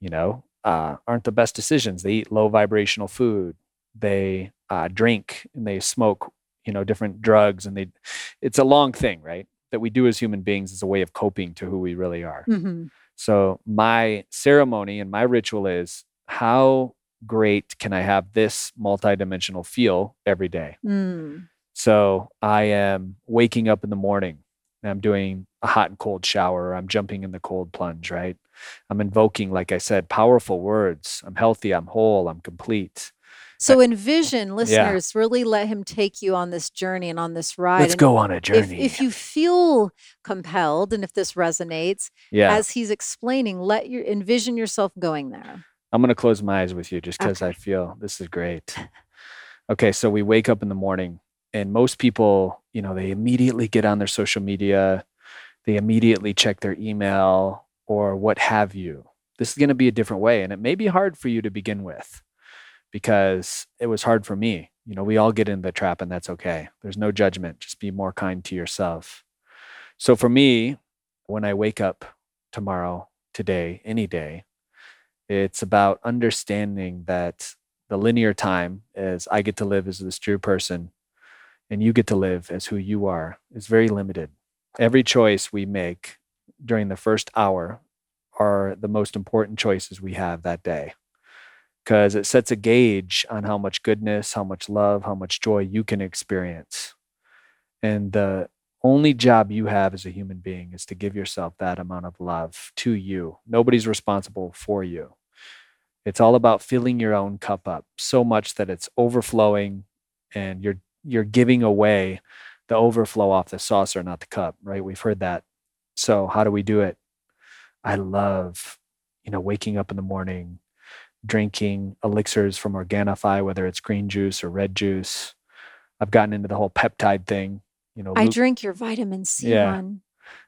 you know, uh, aren't the best decisions. They eat low vibrational food, they uh, drink and they smoke, you know, different drugs, and they. It's a long thing, right? That we do as human beings as a way of coping to who we really are. Mhm. So my ceremony and my ritual is how great can I have this multidimensional feel every day? Mm. So I am waking up in the morning and I'm doing a hot and cold shower. I'm jumping in the cold plunge, right? I'm invoking, like I said, powerful words. I'm healthy, I'm whole, I'm complete. So envision, listeners, really let him take you on this journey and on this ride. Let's And go on a journey. if you feel compelled and if this resonates, yeah. as he's explaining, let your envision yourself going there. I'm going to close my eyes with you just because I feel this is great. Okay, so we wake up in the morning, and most people, you know, they immediately get on their social media, they immediately check their email or what have you. This is going to be a different way, and it may be hard for you to begin with because it was hard for me. You know, we all get in the trap, and that's okay. There's no judgment. Just be more kind to yourself. So for me, when I wake up tomorrow, today, any day, it's about understanding that the linear time is I get to live as this true person and you get to live as who you are is very limited. Every choice we make during the first hour are the most important choices we have that day because it sets a gauge on how much goodness, how much love, how much joy you can experience. And the only job you have as a human being is to give yourself that amount of love to you. Nobody's responsible for you. It's all about filling your own cup up so much that it's overflowing and you're you're giving away the overflow off the saucer, not the cup, right? We've heard that. So how do we do it? I love, you know, waking up in the morning, drinking elixirs from Organifi, whether it's green juice or red juice. I've gotten into the whole peptide thing. You know, I Luke- drink your vitamin C Yeah, one.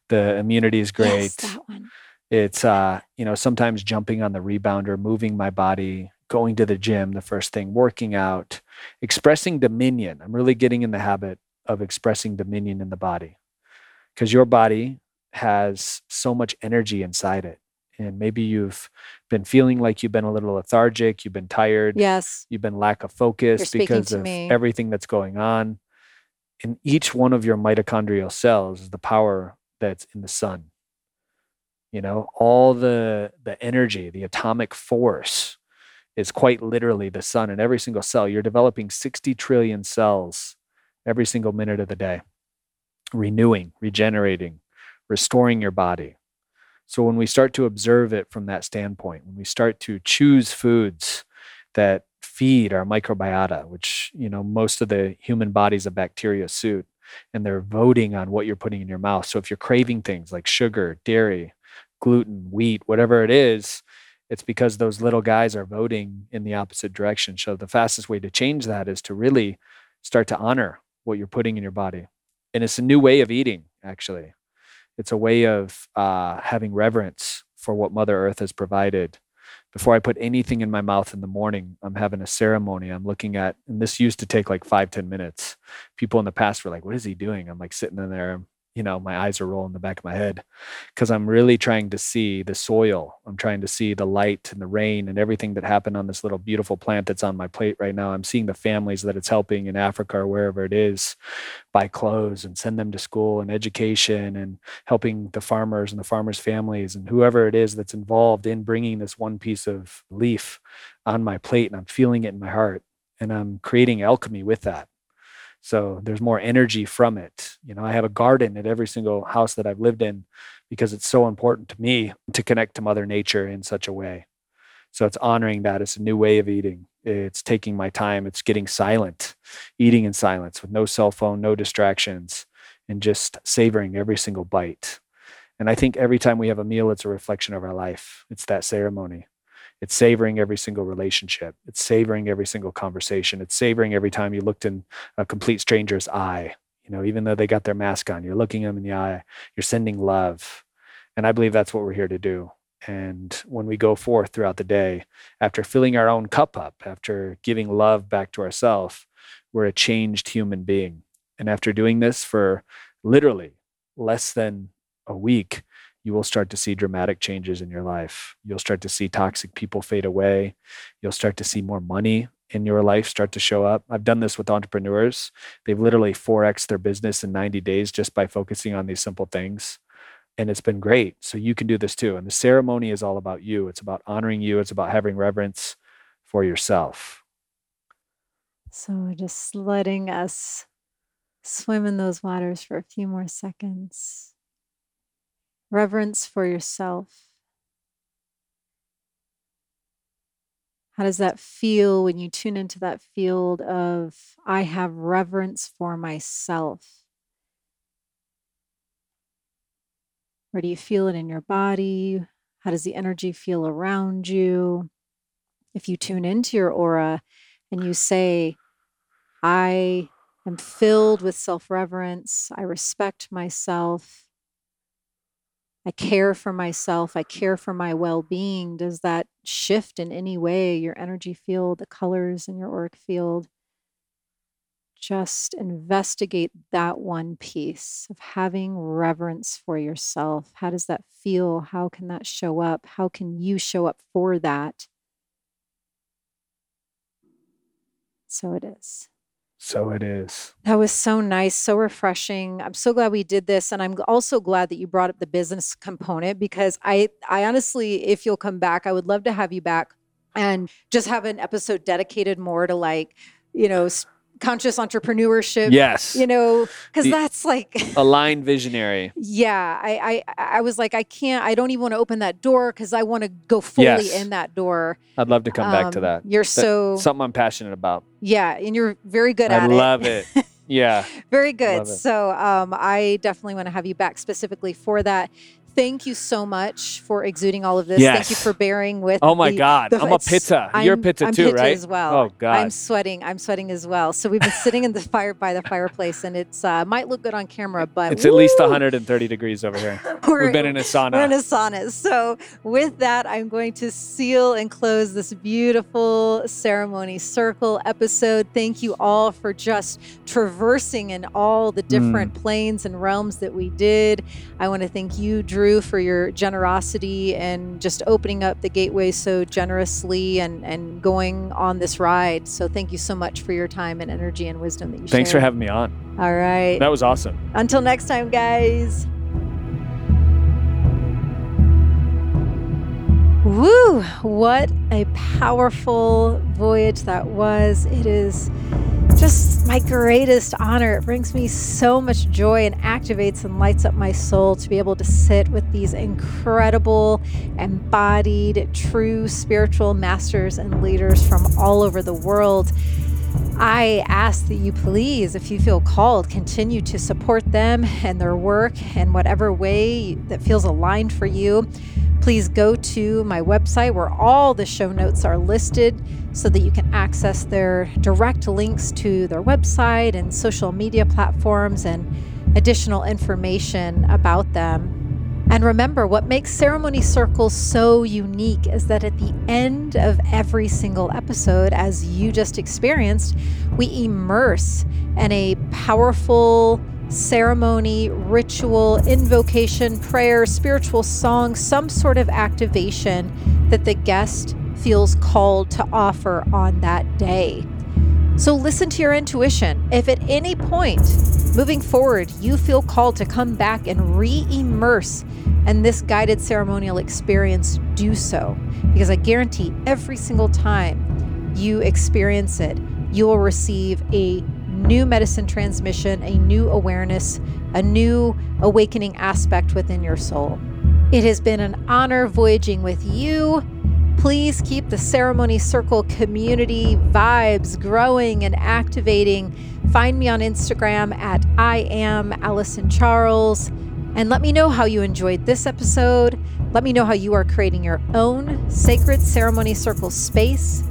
the immunity is great. Yes, that one. it's uh you know sometimes jumping on the rebounder moving my body going to the gym the first thing working out expressing dominion i'm really getting in the habit of expressing dominion in the body because your body has so much energy inside it and maybe you've been feeling like you've been a little lethargic you've been tired Yes. you've been lack of focus because of me. everything that's going on and each one of your mitochondrial cells is the power that's in the sun you know all the the energy the atomic force is quite literally the sun in every single cell. You're developing 60 trillion cells every single minute of the day renewing regenerating restoring your body. So when we start to observe it from that standpoint when we start to choose foods that feed our microbiota which you know most of the human body's a bacteria suit and they're voting on what you're putting in your mouth. So if you're craving things like sugar dairy gluten wheat whatever it is it's because those little guys are voting in the opposite direction. So the fastest way to change that is to really start to honor what you're putting in your body. And it's a new way of eating actually. It's a way of uh, having reverence for what mother earth has provided. Before i put anything in my mouth in the morning i'm having a ceremony. I'm looking at and this used to take like five ten minutes. People in the past were like what is he doing? I'm like sitting in there you know my eyes are rolling in the back of my head because i'm really trying to see the soil. I'm trying to see the light and the rain and everything that happened on this little beautiful plant that's on my plate right now. I'm seeing the families that it's helping in africa or wherever it is buy clothes and send them to school and education and helping the farmers and the farmers families and whoever it is that's involved in bringing this one piece of leaf on my plate and i'm feeling it in my heart and i'm creating alchemy with that so there's more energy from it. You know, I have a garden at every single house that I've lived in because it's so important to me to connect to Mother Nature in such a way. So it's honoring that. It's a new way of eating. It's taking my time. It's getting silent, eating in silence with no cell phone, no distractions, and just savoring every single bite. And I think every time we have a meal, it's a reflection of our life. It's that ceremony. It's savoring every single relationship. It's savoring every single conversation. It's savoring every time you looked in a complete stranger's eye. You know, even though they got their mask on, you're looking them in the eye. You're sending love. And I believe that's what we're here to do. And when we go forth throughout the day, after filling our own cup up, after giving love back to ourselves, we're a changed human being. And after doing this for literally less than a week, you will start to see dramatic changes in your life. You'll start to see toxic people fade away. You'll start to see more money in your life start to show up. I've done this with entrepreneurs. They've literally 4x their business in 90 days just by focusing on these simple things. And it's been great. So you can do this too. And the ceremony is all about you. It's about honoring you. It's about having reverence for yourself. So just letting us swim in those waters for a few more seconds reverence for yourself. How does that feel when you tune into that field of, I have reverence for myself? Where do you feel it in your body? How does the energy feel around you? If you tune into your aura and you say, I am filled with self reverence, I respect myself, I care for myself, I care for my well being, does that shift in any way your energy field, the colors in your auric field? Just investigate that one piece of having reverence for yourself. How does that feel? How can that show up? How can you show up for that? So it is. So it is. That was so nice, so refreshing. I'm so glad we did this and I'm also glad that you brought up the business component because I I honestly if you'll come back, I would love to have you back and just have an episode dedicated more to like, you know, conscious entrepreneurship. Yes. You know, because that's like aligned visionary. Yeah. I, I I was like, I can't, I don't even want to open that door because I want to go fully yes. in that door. I'd love to come um, back to um, that. You're so something I'm passionate about. Yeah, and you're very good I at it. I love it. Yeah. very good. So um, I definitely want to have you back specifically for that thank you so much for exuding all of this. Yes. Thank you for bearing with. Oh my the, God, the, I'm a pitta. You're a pitta I'm too, pitta right? As well. Oh God, I'm sweating. I'm sweating as well. So we've been sitting in the fire by the fireplace, and it's uh, might look good on camera, but it's woo! at least 130 degrees over here. We've been in a sauna. We're in a sauna. So with that, I'm going to seal and close this beautiful ceremony circle episode. Thank you all for just traversing in all the different mm. planes and realms that we did. I want to thank you, Drew, for your generosity and just opening up the gateway so generously and, and going on this ride. So thank you so much for your time and energy and wisdom that you shared. Thanks shared. for having me on. All right. That was awesome. Until next time, guys. Woo! What a powerful voyage that was. It is just my greatest honor. It brings me so much joy and activates and lights up my soul to be able to sit with these incredible, embodied, true spiritual masters and leaders from all over the world. I ask that you please, if you feel called, continue to support them and their work in whatever way that feels aligned for you please go to my website where all the show notes are listed so that you can access their direct links to their website and social media platforms and additional information about them. And remember, what makes Ceremony Circles so unique is that at the end of every single episode, as you just experienced, we immerse in a powerful, ceremony, ritual, invocation, prayer, spiritual song, some sort of activation that the guest feels called to offer on that day. So listen to your intuition. If at any point moving forward you feel called to come back and re immerse in this guided ceremonial experience, do so. Because I guarantee every single time you experience it, you will receive a new medicine transmission, a new awareness, a new awakening aspect within your soul. It has been an honor voyaging with you. Please keep the ceremony circle community vibes growing and activating. Find me on Instagram at I am Alyson Charles And let me know how you enjoyed this episode. Let me know how you are creating your own sacred ceremony circle space.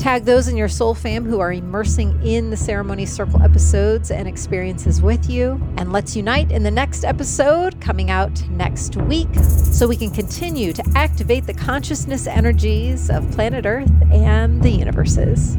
Tag those in your soul fam who are immersing in the ceremony circle episodes and experiences with you. And let's unite in the next episode coming out next week so we can continue to activate the consciousness energies of planet Earth and the universes.